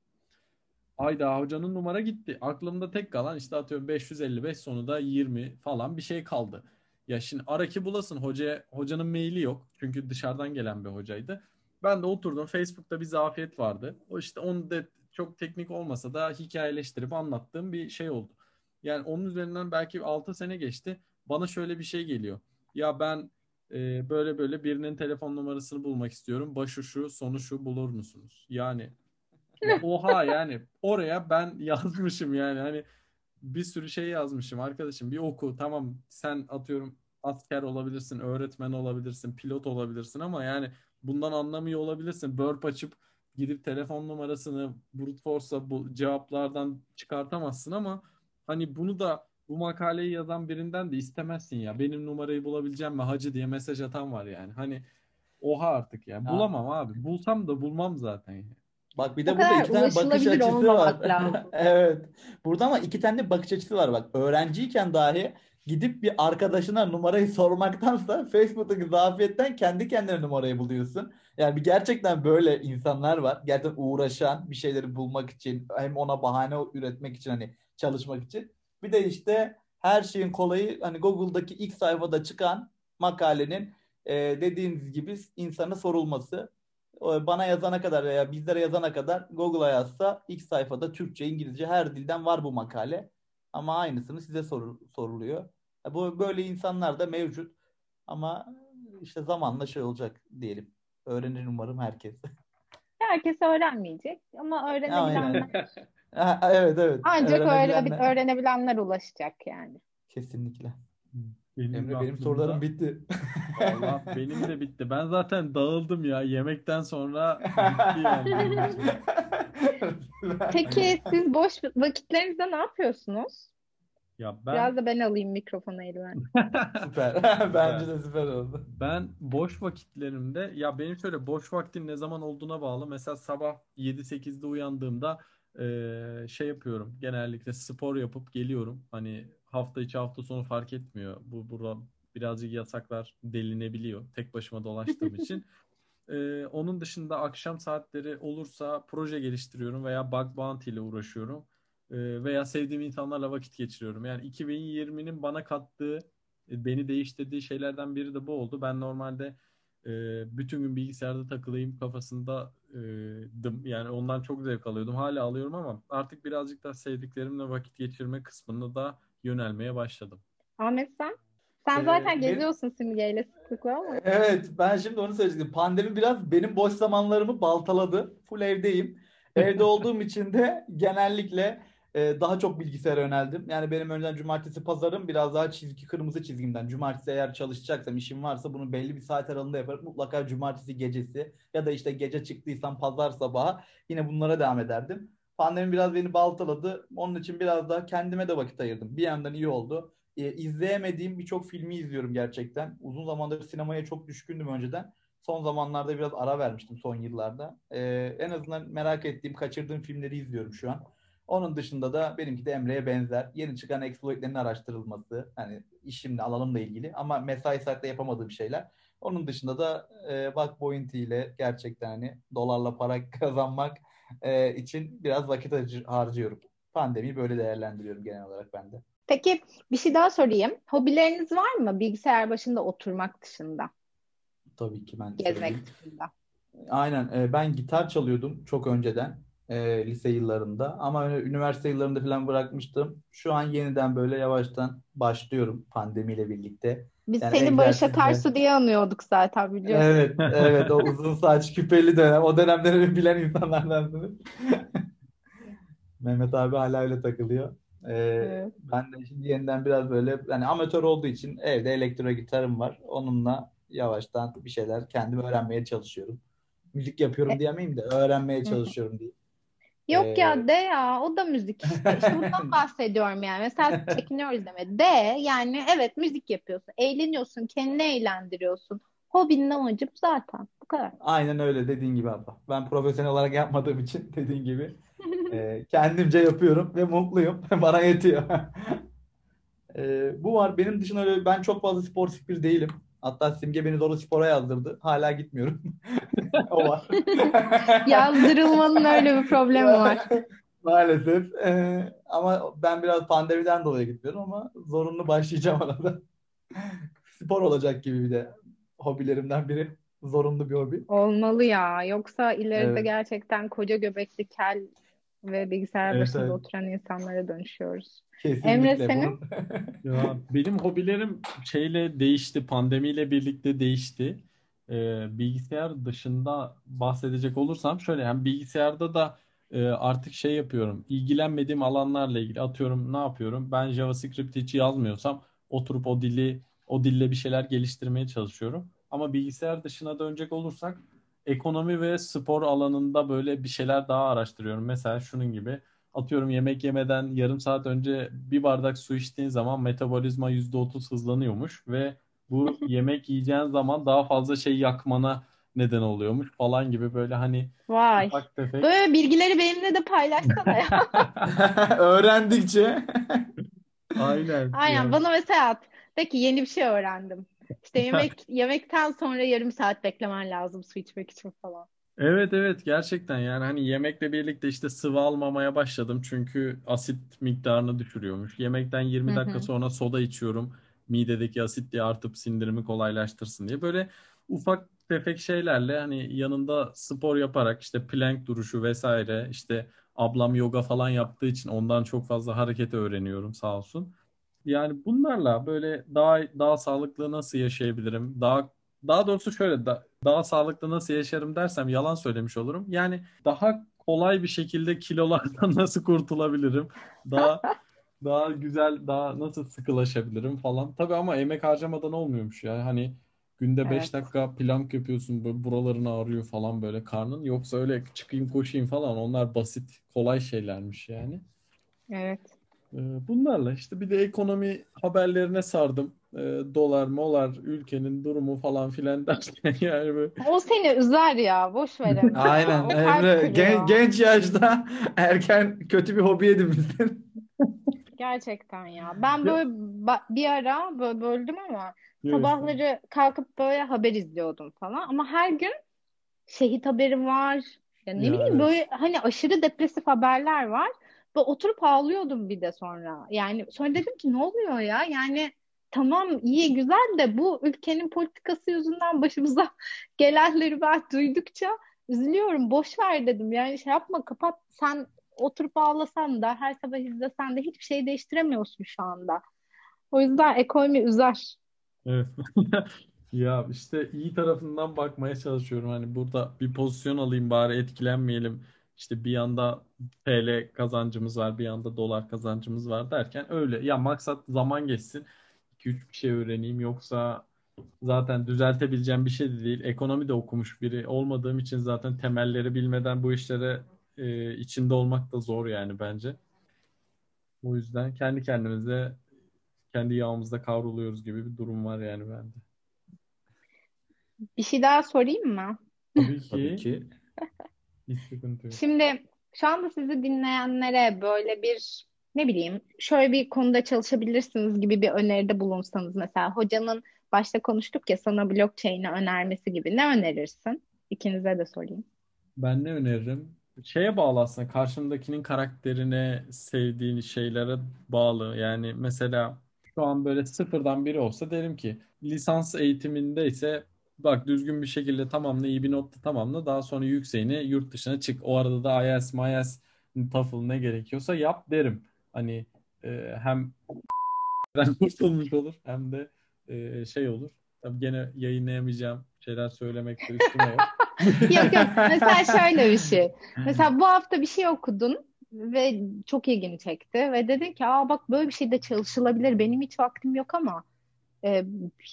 Ayda hocanın numara gitti. Aklımda tek kalan işte atıyorum 555 sonu da 20 falan bir şey kaldı. Ya şimdi araki bulasın hocaya hocanın maili yok. Çünkü dışarıdan gelen bir hocaydı. Ben de oturdum Facebook'ta bir zafiyet vardı. O işte onu da çok teknik olmasa da hikayeleştirip anlattığım bir şey oldu. Yani onun üzerinden belki 6 sene geçti. Bana şöyle bir şey geliyor. Ya ben e, böyle böyle birinin telefon numarasını bulmak istiyorum. Başı şu, sonu şu bulur musunuz? Yani oha yani oraya ben <laughs> yazmışım yani hani bir sürü şey yazmışım arkadaşım bir oku tamam sen atıyorum asker olabilirsin, öğretmen olabilirsin, pilot olabilirsin ama yani bundan anlamıyor olabilirsin. Burp açıp gidip telefon numarasını brute force'la bu cevaplardan çıkartamazsın ama hani bunu da bu makaleyi yazan birinden de istemezsin ya. Benim numarayı bulabileceğim mi hacı diye mesaj atan var yani. Hani oha artık ya. Bulamam abi. Bulsam da bulmam zaten yani. Bak bir de burada iki tane bakış açısı var. <laughs> evet. Burada ama iki tane bakış açısı var bak. Öğrenciyken dahi gidip bir arkadaşına numarayı sormaktansa Facebook'taki zafiyetten kendi kendine numarayı buluyorsun. Yani bir gerçekten böyle insanlar var. Gerçekten uğraşan bir şeyleri bulmak için hem ona bahane üretmek için hani çalışmak için. Bir de işte her şeyin kolayı hani Google'daki ilk sayfada çıkan makalenin e, dediğiniz gibi insana sorulması. Bana yazana kadar veya bizlere yazana kadar Google'a yazsa ilk sayfada Türkçe, İngilizce her dilden var bu makale. Ama aynısını size sor, soruluyor. Bu böyle insanlar da mevcut. Ama işte zamanla şey olacak diyelim. Öğrenir umarım herkes. Herkes öğrenmeyecek ama öğrenebilenler. evet evet. Ancak öğrenebilenler. öğrenebilenler ulaşacak yani. Kesinlikle. Benim Emre benim sorularım bitti. Allah benim de bitti. Ben zaten dağıldım ya. Yemekten sonra bitti yani. <laughs> Peki siz boş vakitlerinizde ne yapıyorsunuz? Ya ben... Biraz da ben alayım mikrofonu elime. <laughs> süper. <laughs> Bence de süper oldu. Ben boş vakitlerimde ya benim şöyle boş vaktin ne zaman olduğuna bağlı. Mesela sabah 7-8'de uyandığımda e, şey yapıyorum. Genellikle spor yapıp geliyorum. Hani hafta içi hafta sonu fark etmiyor. Bu burada birazcık yasaklar delinebiliyor. Tek başıma dolaştığım <laughs> için. Ee, onun dışında akşam saatleri olursa proje geliştiriyorum veya bug bounty ile uğraşıyorum. Ee, veya sevdiğim insanlarla vakit geçiriyorum. Yani 2020'nin bana kattığı, e, beni değiştirdiği şeylerden biri de bu oldu. Ben normalde e, bütün gün bilgisayarda takılayım kafasında e, dım. Yani ondan çok zevk alıyordum. Hala alıyorum ama artık birazcık daha sevdiklerimle vakit geçirme kısmında da yönelmeye başladım. Ahmet sen? Sen zaten ee, geziyorsun benim... simgeyle sıklıkla ama. Evet ben şimdi onu söyleyecektim. Pandemi biraz benim boş zamanlarımı baltaladı. Full evdeyim. Evde <laughs> olduğum için de genellikle e, daha çok bilgisayara yöneldim. Yani benim önceden cumartesi pazarım biraz daha çizgi kırmızı çizgimden. Cumartesi eğer çalışacaksam işim varsa bunu belli bir saat aralığında yaparım. Mutlaka cumartesi gecesi ya da işte gece çıktıysam pazar sabahı yine bunlara devam ederdim. Pandemi biraz beni baltaladı. Onun için biraz daha kendime de vakit ayırdım. Bir yandan iyi oldu. E, izleyemediğim birçok filmi izliyorum gerçekten. Uzun zamandır sinemaya çok düşkündüm önceden. Son zamanlarda biraz ara vermiştim son yıllarda. E, en azından merak ettiğim, kaçırdığım filmleri izliyorum şu an. Onun dışında da benimki de Emre'ye benzer. Yeni çıkan exploitlerin araştırılması. Hani işimle, alanımla ilgili ama mesai saatte yapamadığım şeyler. Onun dışında da e, bak Bounty ile gerçekten hani dolarla para <laughs> kazanmak e, için biraz vakit harcıyorum. Pandemiyi böyle değerlendiriyorum genel olarak ben de. Peki bir şey daha sorayım. Hobileriniz var mı bilgisayar başında oturmak dışında? Tabii ki ben Gezmek söyleyeyim. dışında. Aynen. E, ben gitar çalıyordum çok önceden e, lise yıllarında ama öyle üniversite yıllarında falan bırakmıştım. Şu an yeniden böyle yavaştan başlıyorum pandemiyle birlikte. Biz yani seni Barış Akarsu diye anıyorduk zaten biliyorsun. Evet, evet o uzun saç küpeli dönem. O dönemleri bilen insanlardansınız. Mehmet abi hala öyle takılıyor. Ee, evet. Ben de şimdi yeniden biraz böyle yani amatör olduğu için evde elektro gitarım var. Onunla yavaştan bir şeyler kendim öğrenmeye çalışıyorum. Müzik yapıyorum e- diyemeyim de öğrenmeye çalışıyorum diye. Yok ee... ya de ya o da müzik işte. İşte bundan <laughs> bahsediyorum yani. Mesela çekiniyoruz deme. De yani evet müzik yapıyorsun. Eğleniyorsun. Kendini eğlendiriyorsun. Hobinin amacı zaten. Bu kadar. Aynen öyle dediğin gibi abla. Ben profesyonel olarak yapmadığım için <laughs> dediğin gibi <laughs> e, kendimce yapıyorum ve mutluyum. Bana yetiyor. e, bu var. Benim dışında öyle ben çok fazla spor spir değilim. Hatta Simge beni doğru spora yazdırdı. Hala gitmiyorum. <laughs> o var. <laughs> Yazdırılmanın öyle bir problemi var. <laughs> Maalesef. Ee, ama ben biraz pandemiden dolayı gitmiyorum ama zorunlu başlayacağım arada. Spor olacak gibi bir de hobilerimden biri. Zorunlu bir hobi. Olmalı ya. Yoksa ileride evet. gerçekten koca göbekli kel ve bilgisayar Evet, başında evet. oturan insanlara dönüşüyoruz. Kesinlikle. Emre, senin? Ya benim hobilerim şeyle değişti, pandemiyle birlikte değişti. Ee, bilgisayar dışında bahsedecek olursam şöyle yani bilgisayarda da e, artık şey yapıyorum. İlgilenmediğim alanlarla ilgili atıyorum ne yapıyorum? Ben JavaScript hiç yazmıyorsam oturup o dili o dille bir şeyler geliştirmeye çalışıyorum. Ama bilgisayar dışına dönecek olursak ekonomi ve spor alanında böyle bir şeyler daha araştırıyorum. Mesela şunun gibi atıyorum yemek yemeden yarım saat önce bir bardak su içtiğin zaman metabolizma %30 hızlanıyormuş ve bu yemek yiyeceğin zaman daha fazla şey yakmana neden oluyormuş falan gibi böyle hani Vay. ufak tefek. Böyle bilgileri benimle de paylaşsana ya. <laughs> Öğrendikçe. Aynen. Aynen yani. bana mesela at. De ki yeni bir şey öğrendim. İşte <laughs> yemek yemekten sonra yarım saat beklemen lazım su içmek için falan. Evet evet gerçekten yani hani yemekle birlikte işte sıvı almamaya başladım çünkü asit miktarını düşürüyormuş. Yemekten 20 Hı dakika hı. sonra soda içiyorum midedeki asitliği artıp sindirimi kolaylaştırsın diye. Böyle ufak tefek şeylerle hani yanında spor yaparak işte plank duruşu vesaire işte ablam yoga falan yaptığı için ondan çok fazla hareket öğreniyorum sağ olsun. Yani bunlarla böyle daha daha sağlıklı nasıl yaşayabilirim? Daha daha doğrusu şöyle da, daha sağlıklı nasıl yaşarım dersem yalan söylemiş olurum. Yani daha kolay bir şekilde kilolardan <laughs> nasıl kurtulabilirim? Daha <laughs> daha güzel, daha nasıl sıkılaşabilirim falan. Tabii ama emek harcamadan olmuyormuş ya. Hani günde 5 Evet. dakika plank yapıyorsun buraların ağrıyor falan böyle karnın. Yoksa öyle çıkayım koşayım falan onlar basit, kolay şeylermiş yani. Evet. Ee, Bunlarla işte bir de ekonomi haberlerine sardım. Ee, dolar, molar, ülkenin durumu falan filan <laughs> derken yani böyle O seni üzer ya. Boş ver <laughs> Emre. Aynen Emre gen- genç yaşta erken kötü bir hobi edinmişsin. <laughs> Gerçekten ya. Ben böyle bir ara böyle böldüm ama Evet. sabahları kalkıp böyle haber izliyordum falan. Ama her gün şehit haberi var. Ya ne Ya bileyim evet. böyle hani aşırı depresif haberler var. Ve oturup ağlıyordum bir de sonra. Yani sonra dedim ki ne oluyor ya? Yani tamam iyi güzel de bu ülkenin politikası yüzünden başımıza <laughs> gelenleri ben duydukça üzülüyorum. Boş ver dedim. Yani şey yapma kapat. Sen oturup ağlasan da her sabah izlesen de hiçbir şey değiştiremiyorsun şu anda. O yüzden ekonomi üzer. Evet. <laughs> Ya işte iyi tarafından bakmaya çalışıyorum. Hani burada bir pozisyon alayım bari etkilenmeyelim. İşte bir yanda TL kazancımız var, bir yanda dolar kazancımız var derken öyle. Ya maksat zaman geçsin. 2-3 bir şey öğreneyim. Yoksa zaten düzeltebileceğim bir şey de değil. Ekonomi de okumuş biri olmadığım için zaten temelleri bilmeden bu işlere e, içinde olmak da zor yani bence. O yüzden kendi kendimize kendi yağımızda kavruluyoruz gibi bir durum var yani bende. Bir şey daha sorayım mı? Tabii Tabii ki ki. <laughs> hiç sıkıntı yok. Şimdi şu anda sizi dinleyenlere böyle bir ne bileyim şöyle bir konuda çalışabilirsiniz gibi bir öneride bulunsanız mesela hocanın başta konuştuk ya sana blockchain'i önermesi gibi ne önerirsin? İkinize de sorayım. Ben ne öneririm? Şeye bağlı aslında karşımdakinin karakterine, sevdiğin şeylere bağlı. Yani mesela şu an böyle sıfırdan biri olsa derim ki lisans eğitiminde ise bak düzgün bir şekilde tamamla, iyi bir notla tamamla. Daha sonra yükseğine yurt dışına çık. O arada da IELTS, MIELTS, TOEFL ne gerekiyorsa yap derim. Hani e, hem <laughs> kurtulmuş olur hem de e, şey olur. Tabii gene yayınlayamayacağım şeyler söylemek de üstüme yok. <laughs> Yok yok mesela şöyle bir şey. <laughs> Mesela bu hafta bir şey okudun ve çok ilgini çekti ve dedin ki aa bak böyle bir şey de çalışılabilir. Benim hiç vaktim yok ama e,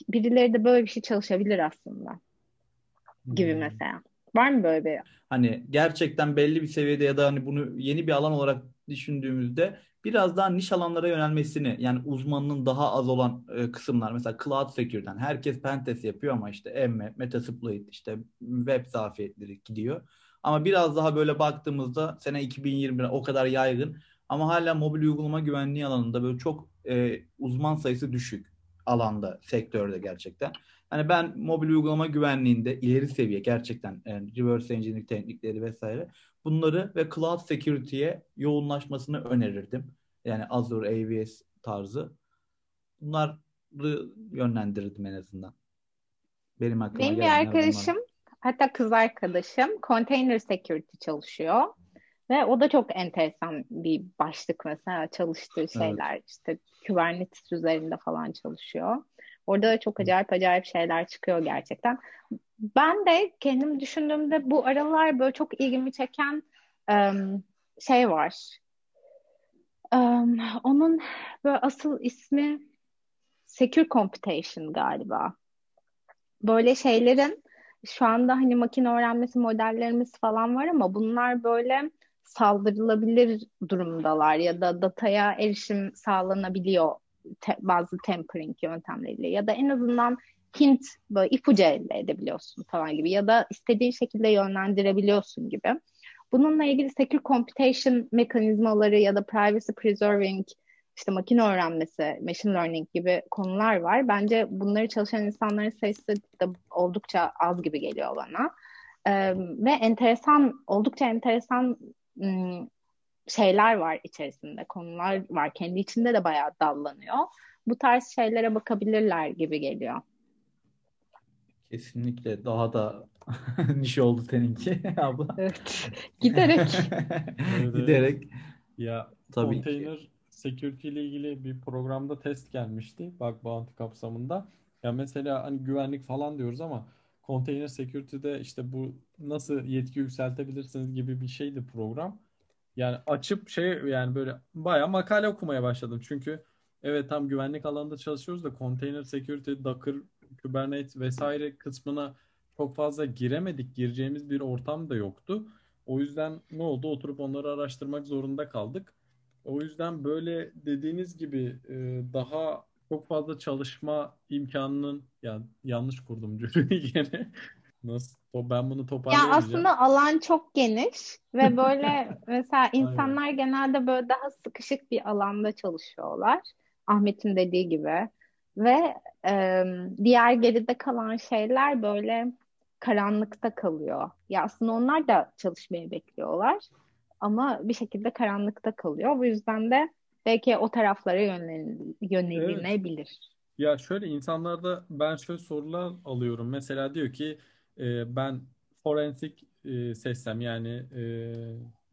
birileri de böyle bir şey çalışabilir aslında gibi Hmm. mesela. Var mı böyle bir? Hani gerçekten belli bir seviyede ya da hani bunu yeni bir alan olarak düşündüğümüzde biraz daha niş alanlara yönelmesini yani uzmanının daha az olan e, kısımlar mesela cloud security'den herkes pentest yapıyor ama işte Emme, Metasploit işte web zafiyetleri gidiyor. Ama biraz daha böyle baktığımızda sene 2021 o kadar yaygın ama hala mobil uygulama güvenliği alanında böyle çok e, uzman sayısı düşük alanda sektörde gerçekten. Hani ben mobil uygulama güvenliğinde ileri seviye gerçekten yani reverse engineering teknikleri vesaire bunları ve cloud security'ye yoğunlaşmasını önerirdim. Yani Azure, AWS tarzı. Bunları yönlendirirdim en azından. Benim aklıma Benim bir bunlar. arkadaşım hatta kız arkadaşım container security çalışıyor. Ve o da çok enteresan bir başlık mesela çalıştığı şeyler. Evet. işte Kubernetes üzerinde falan çalışıyor. Orada da çok acayip acayip şeyler çıkıyor gerçekten. Ben de kendim düşündüğümde bu aralar böyle çok ilgimi çeken um, şey var. Um, onun böyle asıl ismi Secure Computation galiba. Böyle şeylerin şu anda hani makine öğrenmesi modellerimiz falan var ama bunlar böyle saldırılabilir durumdalar ya da dataya erişim sağlanabiliyor te, bazı tempering yöntemleriyle ya da en azından hint böyle ipucu elde edebiliyorsun falan gibi ya da istediğin şekilde yönlendirebiliyorsun gibi. Bununla ilgili secure computation mekanizmaları ya da privacy preserving işte makine öğrenmesi, machine learning gibi konular var. Bence bunları çalışan insanların sayısı da oldukça az gibi geliyor bana. Ee, ve enteresan, oldukça enteresan şeyler var içerisinde, konular var. Kendi içinde de bayağı dallanıyor. Bu tarz şeylere bakabilirler gibi geliyor. Kesinlikle daha da <laughs> niş oldu seninki <laughs> abla. Evet. Giderek. Giderek. Ya Tabii container ki. security ile ilgili bir programda test gelmişti. Bug bounty kapsamında. Ya mesela hani güvenlik falan diyoruz ama container security'de işte bu nasıl yetki yükseltebilirsiniz gibi bir şeydi program. Yani açıp şey yani böyle bayağı makale okumaya başladım. Çünkü evet tam güvenlik alanında çalışıyoruz da container security, Docker, Kubernetes vesaire kısmına çok fazla giremedik. Gireceğimiz bir ortam da yoktu. O yüzden ne oldu? Oturup onları araştırmak zorunda kaldık. O yüzden böyle dediğiniz gibi e, daha çok fazla çalışma imkanının yani yanlış kurdum cümleyi <laughs> gene. Nasıl? Ben bunu toparlayamayacağım. Ya aslında alan çok geniş ve böyle <laughs> mesela insanlar Aynen. genelde böyle daha sıkışık bir alanda çalışıyorlar. Ahmet'in dediği gibi. Ve e, diğer geride kalan şeyler böyle karanlıkta kalıyor. Ya aslında onlar da çalışmayı bekliyorlar ama bir şekilde karanlıkta kalıyor. Bu yüzden de belki o taraflara yönel yönelinebilir. Evet. Ya şöyle insanlarda ben şöyle sorular alıyorum. Mesela diyor ki e, ben forensik e, seçsem yani e,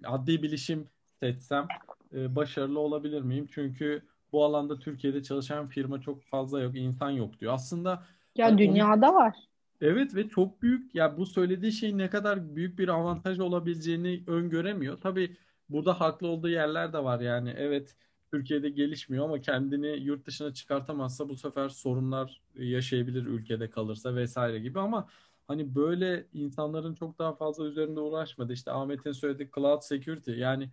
adli bilişim seçsem e, başarılı olabilir miyim? Çünkü bu alanda Türkiye'de çalışan firma çok fazla yok, insan yok diyor. Aslında ya hani dünyada onu... var. Evet ve çok büyük ya bu söylediği şeyin ne kadar büyük bir avantaj olabileceğini öngöremiyor. Tabii burada haklı olduğu yerler de var yani evet Türkiye'de gelişmiyor ama kendini yurt dışına çıkartamazsa bu sefer sorunlar yaşayabilir ülkede kalırsa vesaire gibi ama hani böyle insanların çok daha fazla üzerinde uğraşmadı. İşte Ahmet'in söylediği cloud security yani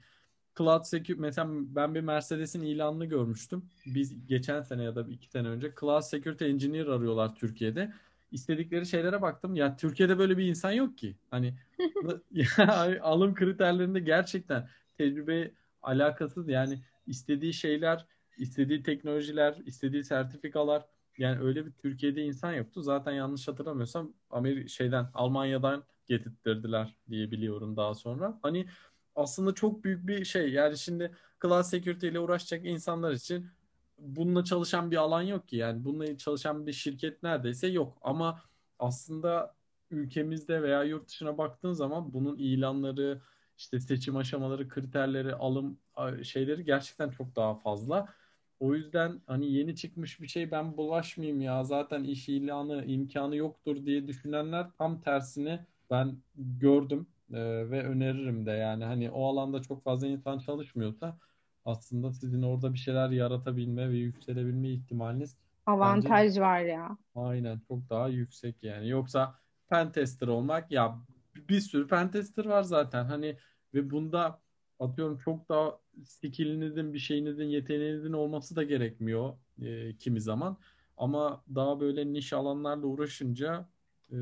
cloud security mesela ben bir Mercedes'in ilanını görmüştüm. Biz geçen sene ya da iki sene önce cloud security engineer arıyorlar Türkiye'de istedikleri şeylere baktım. Ya Türkiye'de böyle bir insan yok ki. Hani <laughs> <laughs> alım kriterlerinde gerçekten tecrübe alakasız yani istediği şeyler, istediği teknolojiler, istediği sertifikalar yani öyle bir Türkiye'de insan yoktu. Zaten yanlış hatırlamıyorsam Amerika şeyden Almanya'dan getirttirdiler diye biliyorum daha sonra. Hani aslında çok büyük bir şey. Yani şimdi cloud security ile uğraşacak insanlar için bununla çalışan bir alan yok ki yani bununla çalışan bir şirket neredeyse yok ama aslında ülkemizde veya yurt dışına baktığın zaman bunun ilanları işte seçim aşamaları kriterleri alım şeyleri gerçekten çok daha fazla. O yüzden hani yeni çıkmış bir şey ben bulaşmayayım ya zaten iş ilanı imkanı yoktur diye düşünenler tam tersini ben gördüm e, ve öneririm de yani hani o alanda çok fazla insan çalışmıyorsa aslında sizin orada bir şeyler yaratabilme ve yükselebilme ihtimaliniz avantaj bence, var ya. Aynen çok daha yüksek yani. Yoksa pen tester olmak ya bir sürü pen tester var zaten. Hani ve bunda atıyorum çok daha skillinizin bir şeyinizin yeteneğinizin olması da gerekmiyor e, kimi zaman. Ama daha böyle niş alanlarla uğraşınca e,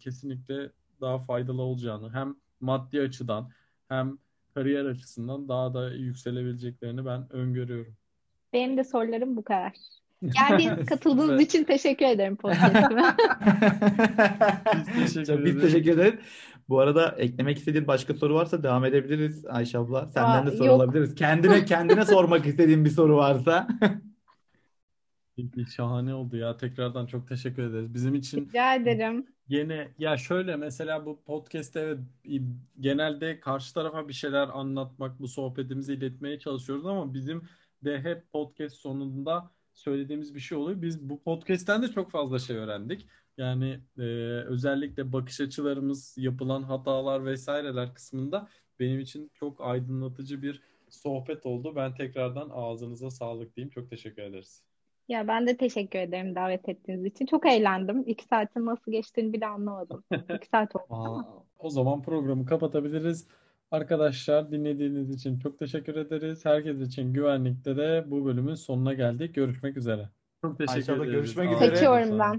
kesinlikle daha faydalı olacağını hem maddi açıdan hem kariyer açısından daha da yükselebileceklerini ben öngörüyorum. Benim de sorularım bu kadar. <laughs> Geldiğiniz, katıldığınız için teşekkür ederim podcast'ime. biz <laughs> teşekkür, biz teşekkür ederiz. Bu arada eklemek istediğin başka soru varsa devam edebiliriz Ayşe abla. Senden Aa, de soru yok. alabiliriz. Kendine <laughs> kendine sormak istediğin bir soru varsa. <laughs> Şahane oldu ya. Tekrardan çok teşekkür ederiz. Bizim için Rica ederim. Gene ya şöyle mesela bu podcast'te evet genelde karşı tarafa bir şeyler anlatmak, bu sohbetimizi iletmeye çalışıyoruz ama bizim de hep podcast sonunda söylediğimiz bir şey oluyor. Biz bu podcast'ten de çok fazla şey öğrendik. Yani e, özellikle bakış açılarımız, yapılan hatalar vesaireler kısmında benim için çok aydınlatıcı bir sohbet oldu. Ben tekrardan ağzınıza sağlık diyeyim. Çok teşekkür ederiz. Ya ben de teşekkür ederim davet ettiğiniz için. Çok eğlendim. İki saatin nasıl geçtiğini bile anlamadım. <laughs> İki saat oldu ama. O zaman programı kapatabiliriz. Arkadaşlar dinlediğiniz için çok teşekkür ederiz. Herkes için güvenlikte de bu bölümün sonuna geldik. Görüşmek üzere. Çok teşekkür ederiz. görüşmek üzere. Sağlık. ben.